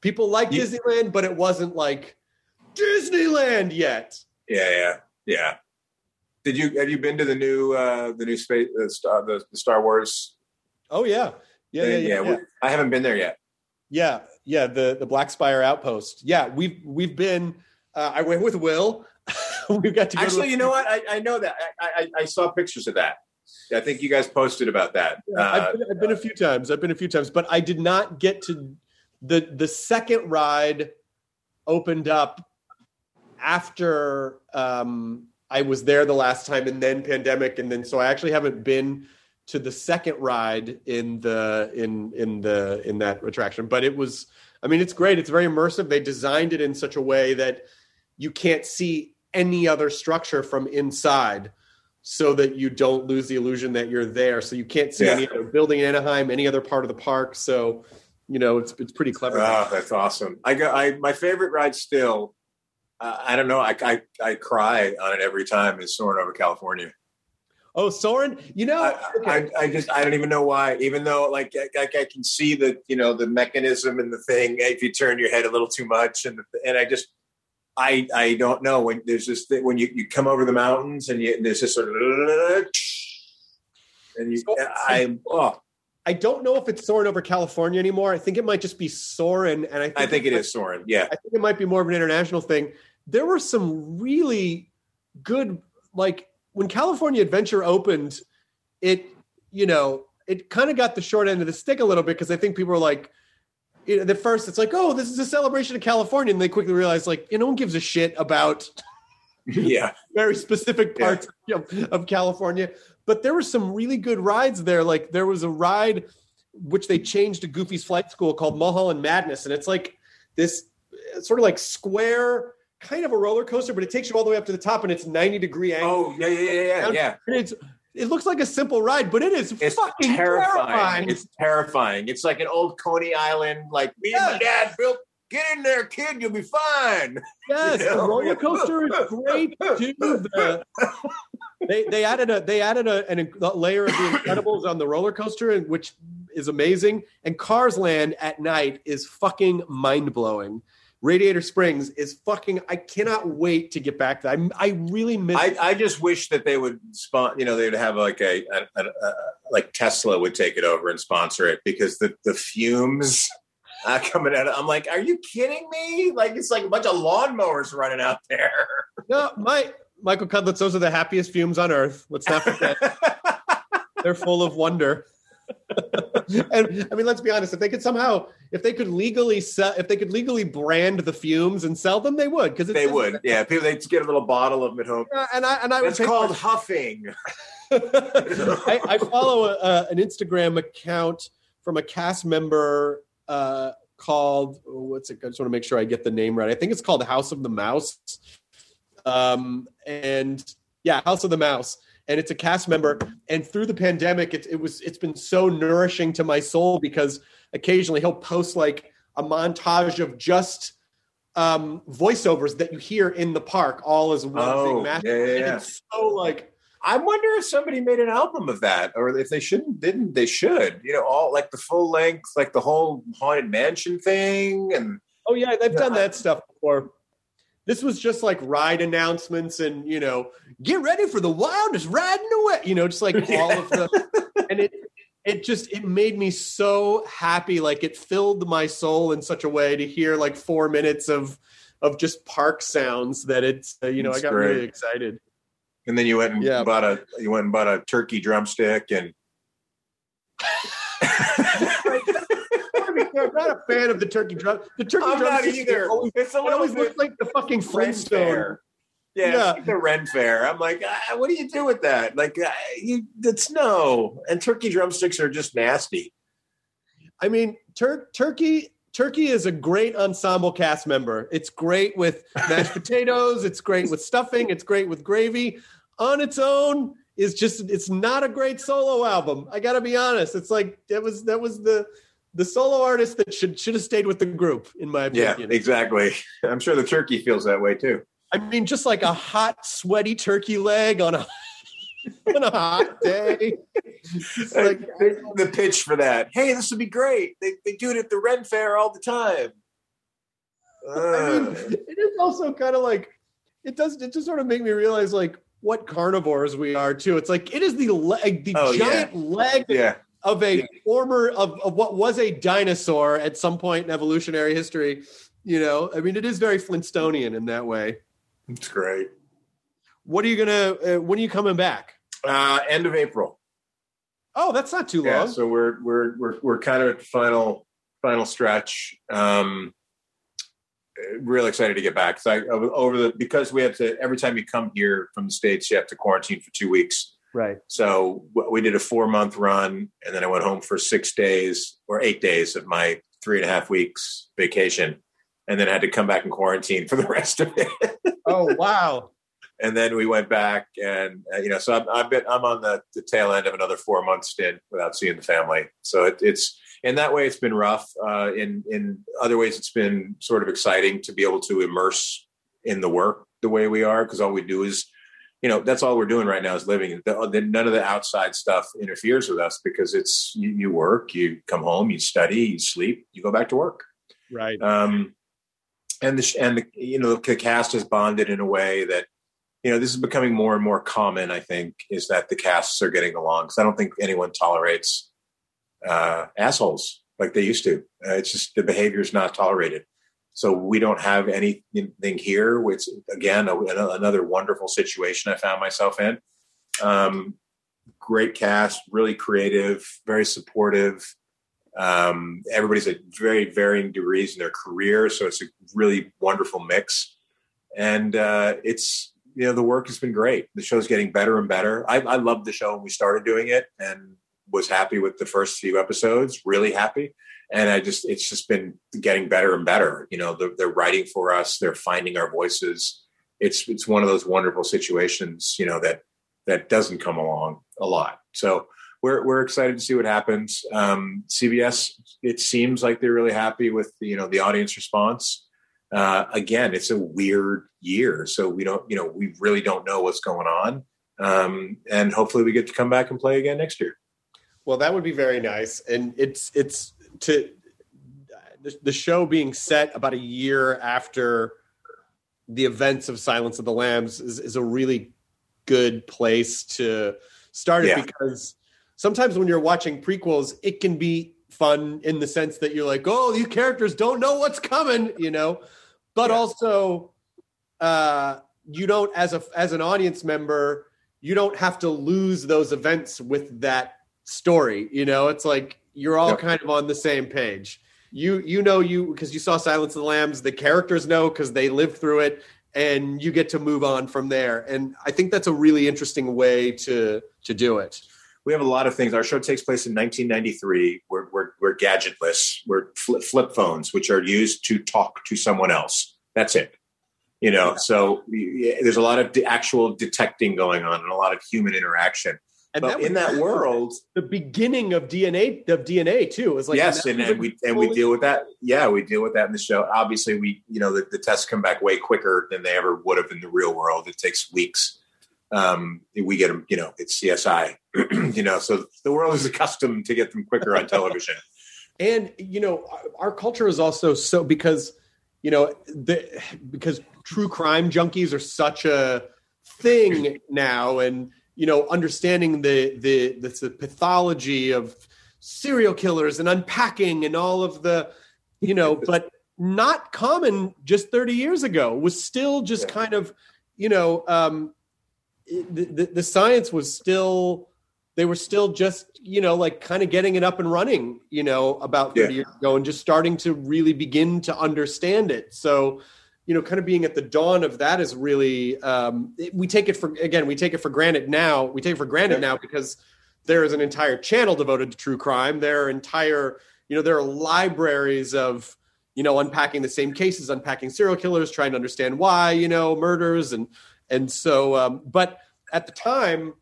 people like You- Disneyland, but it wasn't like Disneyland yet. Yeah, yeah, yeah. Did you have you been to the new uh the new space the Star the, the Star Wars? Oh yeah, yeah, yeah, yeah. yeah. we- I haven't been there yet. Yeah, yeah, the the Black Spire outpost. Yeah, we've we've been. Uh, I went with Wil. we've got to Actually, to you know what? I, I know that. I, I I saw pictures of that. I think you guys posted about that. Yeah, Uh, I've, been, I've been a few times. I've been a few times, but I did not get to the the second ride opened up after um, I was there the last time, and then pandemic, and then so I actually haven't been to the second ride in the in in the in that attraction. But it was, I mean, it's great. It's very immersive. They designed it in such a way that you can't see any other structure from inside so that you don't lose the illusion that you're there. So you can't see Yeah. any other building in Anaheim, any other part of the park. So, you know, it's it's pretty clever. Oh, that's awesome. I go. I my favorite ride still. Uh, I don't know. I, I I cry on it every time. Is soaring over California. oh, Soarin', you know, I, I, I just I don't even know why. Even though like I, I, I can see the you know the mechanism and the thing if you turn your head a little too much and and I just I I don't know when there's this thing, when you, you come over the mountains and, you, and there's this sort of and you uh, I oh I don't know if it's soaring over California anymore. I think it might just be soaring, and I think, I think it is soaring. Yeah, I think it might be more of an international thing. There were some really good, like when California Adventure opened, it, you know, it kind of got the short end of the stick a little bit because I think people were like, you know, at first it's like, oh, this is a celebration of California, and they quickly realized like, you know, no one gives a shit about yeah. very specific parts of, of California. But there were some really good rides there. Like there was a ride which they changed to Goofy's Flight School called Mulholland Madness, and it's like this uh, sort of like square kind of a roller coaster, but it takes you all the way up to the top, and it's ninety degree angle. Oh yeah yeah yeah yeah yeah. And it's it looks like a simple ride, but it is It's fucking terrifying. terrifying. It's terrifying. It's like an old Coney Island. Like me and my dad built. Get in there, kid. You'll be fine. Yes, You know? the roller coaster is great too. The, they they added a they added a, an, a layer of the Incredibles on the roller coaster, and which is amazing. And Cars Land at night is fucking mind blowing. Radiator Springs is fucking. I cannot wait to get back. there. I I really miss. I, I just wish that they would spon- you know, they'd have like a, a, a, a like Tesla would take it over and sponsor it because the the fumes uh, coming out. Of, I'm like, are you kidding me? Like it's like a bunch of lawnmowers running out there. no, my Michael Cudlitz. Those are the happiest fumes on earth. Let's not forget. They're full of wonder. And I mean, let's be honest. If they could somehow, if they could legally sell, if they could legally brand the fumes and sell them, they would. Because they would, yeah. People they get a little bottle of them at home. and I and I would It's pay called huffing. I, I follow a, a, an Instagram account from a cast member uh, called oh, what's it? I just want to make sure I get the name right. I think it's called House of the Mouse. Um, and yeah, House of the Mouse. And it's a cast member. And through the pandemic, it, it was it's been so nourishing to my soul because occasionally he'll post like a montage of just um, voiceovers that you hear in the park, all as one Oh, thing. mash. yeah, yeah. It's so like I wonder if somebody made an album of that, or if they shouldn't, didn't they should? You know, all like the full length, like the whole haunted mansion thing, and Oh yeah, they've done that stuff before. This was just like ride announcements and you know get ready for the wildest riding away. You know, just like all of the, and it, it just, it made me so happy. Like it filled my soul in such a way to hear like four minutes of, of just park sounds that it's, uh, you know, That's I got great. really excited. And then you went and Yeah. bought a you went and bought a turkey drumstick and I'm not a fan of the turkey drum. The turkey I'm not either. Always, It's a it always bit looks like the fucking Flintstone. Yeah, Yeah. the Ren Fair. I'm like, ah, what do you do with that? Like, ah, you, it's no. And turkey drumsticks are just nasty. I mean, tur- turkey turkey is a great ensemble cast member. It's great with mashed potatoes. It's great with stuffing. It's great with gravy. On its own, is just it's not a great solo album. I got to be honest. It's like that was that was the the solo artist that should should have stayed with the group, in my opinion. Yeah, opinion. exactly. I'm sure the turkey feels that way too. I mean, just like a hot, sweaty turkey leg on a on a hot day. Like the, pitch for that. Hey, this would be great. They, they do it at the Ren Fair all the time. I mean, Uh, it is also kind of like it does. It just sort of make me realize like what carnivores we are too. It's like it is the leg, the Oh, yeah. giant leg yeah, of a former of, of what was a dinosaur at some point in evolutionary history. You know, I mean, it is very Flintstonian in that way. It's great. What are you gonna? Uh, when are you coming back? Uh, end of April. Oh, that's not too Yeah, long. so we're we're we're we're kind of at the final final stretch. Um, really excited to get back. So I, over the because we have to every time you come here from the states, you have to quarantine for two weeks. right. So we did a four month run, and then I went home for six days or eight days of my three and a half weeks vacation, and then had to come back and quarantine for the rest of it. Oh wow. and then we went back, and uh, you know, so I'm I've been I'm on the, the tail end of another four month stint without seeing the family. So it, it's in that way it's been rough. Uh, in in other ways, it's been sort of exciting to be able to immerse in the work the way we are because all we do is you know that's all we're doing right now is living the, the, none of the outside stuff interferes with us because it's you, you work you come home you study you sleep you go back to work Right. um, and the and the you know the cast is bonded in a way that you know this is becoming more and more common. I think is that the casts are getting along because I don't think anyone tolerates uh, assholes like they used to. Uh, it's just the behavior is not tolerated. So we don't have anything here. Which again, a, another wonderful situation I found myself in. Um, great cast, really creative, very supportive. Um, everybody's at very varying degrees in their career, so it's a really wonderful mix. And uh, it's you know the work has been great. The show's getting better and better. I, I loved the show when we started doing it, and was happy with the first few episodes. Really happy, and I just it's just been getting better and better. You know, they're, they're writing for us. They're finding our voices. It's it's one of those wonderful situations. You know that that doesn't come along a lot. So we're we're excited to see what happens. Um, CBS, it seems like they're really happy with the, you know the audience response. Uh, again, it's a weird year, so we don't you know we really don't know what's going on, um, and hopefully we get to come back and play again next year. Well, that would be very nice, and it's it's to the, the show being set about a year after the events of Silence of the Lambs is, is a really good place to start it Yeah. because sometimes when you're watching prequels, it can be fun in the sense that you're like, oh, these characters don't know what's coming, you know, but also uh, you don't as a as an audience member, you don't have to lose those events with that story. You know, it's like you're all kind of on the same page. You you know you because you saw Silence of the Lambs. The characters know because they lived through it, and you get to move on from there. And I think that's a really interesting way to to do it. We have a lot of things. Our show takes place in 1993. We're we're, we're gadgetless. We're flip, flip phones, which are used to talk to someone else. That's it. You know, so we- there's a lot of de- actual detecting going on and a lot of human interaction. And but was in that world, the beginning of DNA of DNA too. Was like yes, and, and we and we deal with that. Yeah, we deal with that in the show. Obviously, we you know the, the tests come back way quicker than they ever would have in the real world. It takes weeks. Um, we get them, you know, it's CSI, you know, so the world is accustomed to get them quicker on television. and you know our- culture is also so because you know the because true crime junkies are such a thing now, and you know, understanding the the the, the pathology of serial killers and unpacking and all of the, you know, but not common just 30 years ago was still just kind of, you know, um, the, the, the science was still they were still just you know like kind of getting it up and running you know about 30 Yeah. years ago and just starting to really begin to understand it. So you know kind of being at the dawn of that is really um, we take it for again we take it for granted now we take it for granted now because there is an entire channel devoted to true crime. There are entire you know there are libraries of you know unpacking the same cases unpacking serial killers trying to understand why you know murders and and so um, but at the time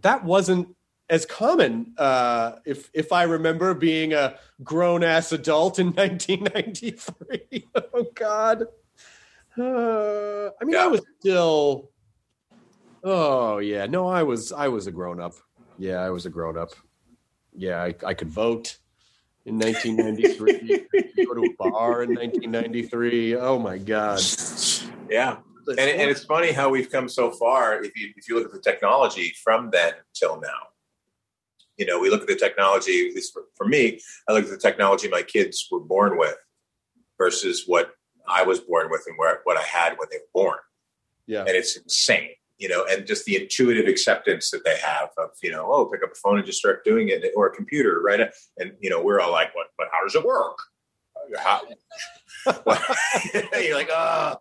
that wasn't as common uh, if if I remember being a grown ass adult in 1993. oh God. Uh, I mean, I was still. Oh yeah, no, I was I was a grown up. Yeah, I was a grown up. Yeah, I, I could vote in 1993. Go to a bar in 1993. Oh my God. Yeah. And, and it's funny how we've come so far if you if you look at the technology from then till now. You know, we look at the technology, at least for, for me, I look at the technology my kids were born with versus what I was born with and where, what I had when they were born. Yeah. And it's insane, you know, and just the intuitive acceptance that they have of, you know, oh, pick up a phone and just start doing it or a computer, right? And, you know, we're all like, what, but how does it work? How, you're like, oh,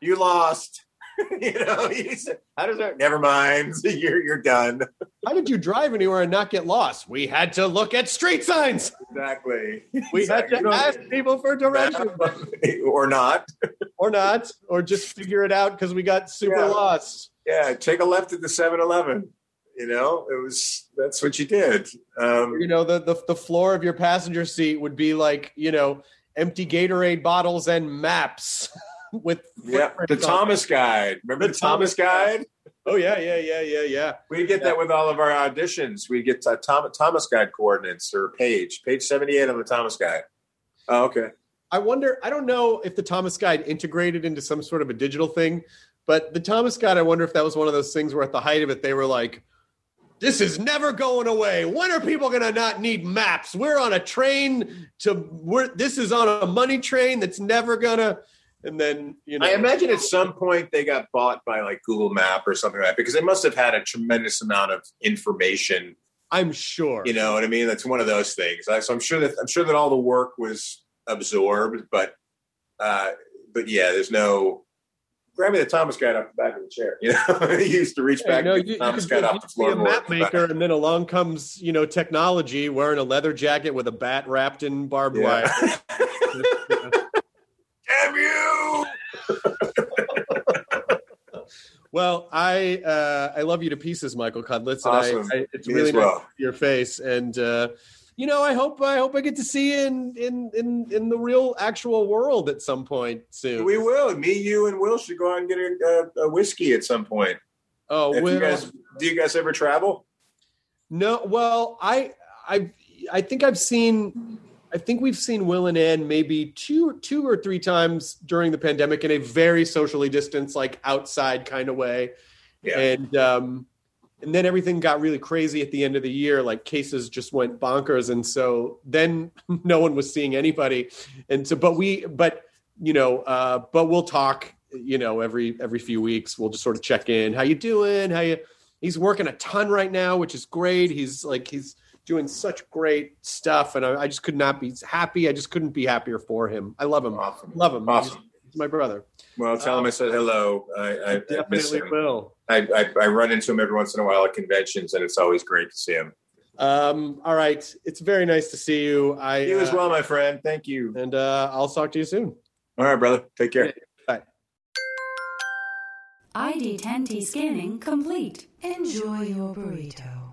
you lost. you know, you said, how does that? Never mind. You're you're done. How did you drive anywhere and not get lost? We had to look at street signs. Exactly. We had to ask people for directions. or not. or not, or just figure it out because we got super Yeah. lost. Yeah, take a left at the 7-Eleven. You know, it was that's what you did. Um, You know, the, the the floor of your passenger seat would be like, you know, empty Gatorade bottles and maps with yeah, the on Thomas Guide. Remember the, Thomas, Guide? Oh yeah, yeah, yeah, yeah, yeah. We get that with all of our auditions. We get uh, Tom, Thomas Guide coordinates or page, page seventy-eight on the Thomas Guide. Oh, okay. I wonder. I don't know if the Thomas Guide integrated into some sort of a digital thing, but the Thomas Guide. I wonder if that was one of those things where, at the height of it, they were like, "This is never going away. When are people going to not need maps? We're on a train to. We're this is on a money train that's never gonna." And then you know, I imagine at some point they got bought by like Google Map or something like that because they must have had a tremendous amount of information. I'm sure. You know what I mean? That's one of those things. So I'm sure that I'm sure that all the work was absorbed, but uh, but yeah, there's no. Grab me the Thomas guide off the back of the chair. You know, he used to reach Hey, back no, you, Thomas could off the be a map maker, and then along comes you know technology, wearing a leather jacket with a bat wrapped in barbed Yeah. wire. Damn you! Well, I uh, I love you to pieces, Michael Cudlitz, and Awesome. I, I, it's Me really well. nice to see your face. And uh, you know, I hope I hope I get to see you in in in in the real actual world at some point soon. We will. Me, you, and Wil should go out and get a, a, a whiskey at some point. Oh, Wil. you guys, do you guys ever travel? No, well, I I I think I've seen I think we've seen Wil and Anne maybe two two or three times during the pandemic in a very socially distanced, like outside kind of way. Yeah. And um and then everything got really crazy at the end of the year, like cases just went bonkers. And so then no one was seeing anybody. And so but we but you know, uh, but we'll talk, you know, every every few weeks. We'll just sort of check in. How you doing? How you he's working a ton right now, which is great. He's like he's doing such great stuff, and I, I just could not be happy. I just couldn't be happier for him. I love him. Awesome. Love him. Awesome. He's, he's my brother. Well, tell him I said hello. I, I, I Definitely him. will. I, I, I run into him every once in a while at conventions, and it's always great to see him. Um, all right. It's very nice to see you. I You as uh, well, my friend. Thank you. and uh, I'll talk to you soon. All right, brother. Take care. Bye. ID10T scanning complete. Enjoy your burrito.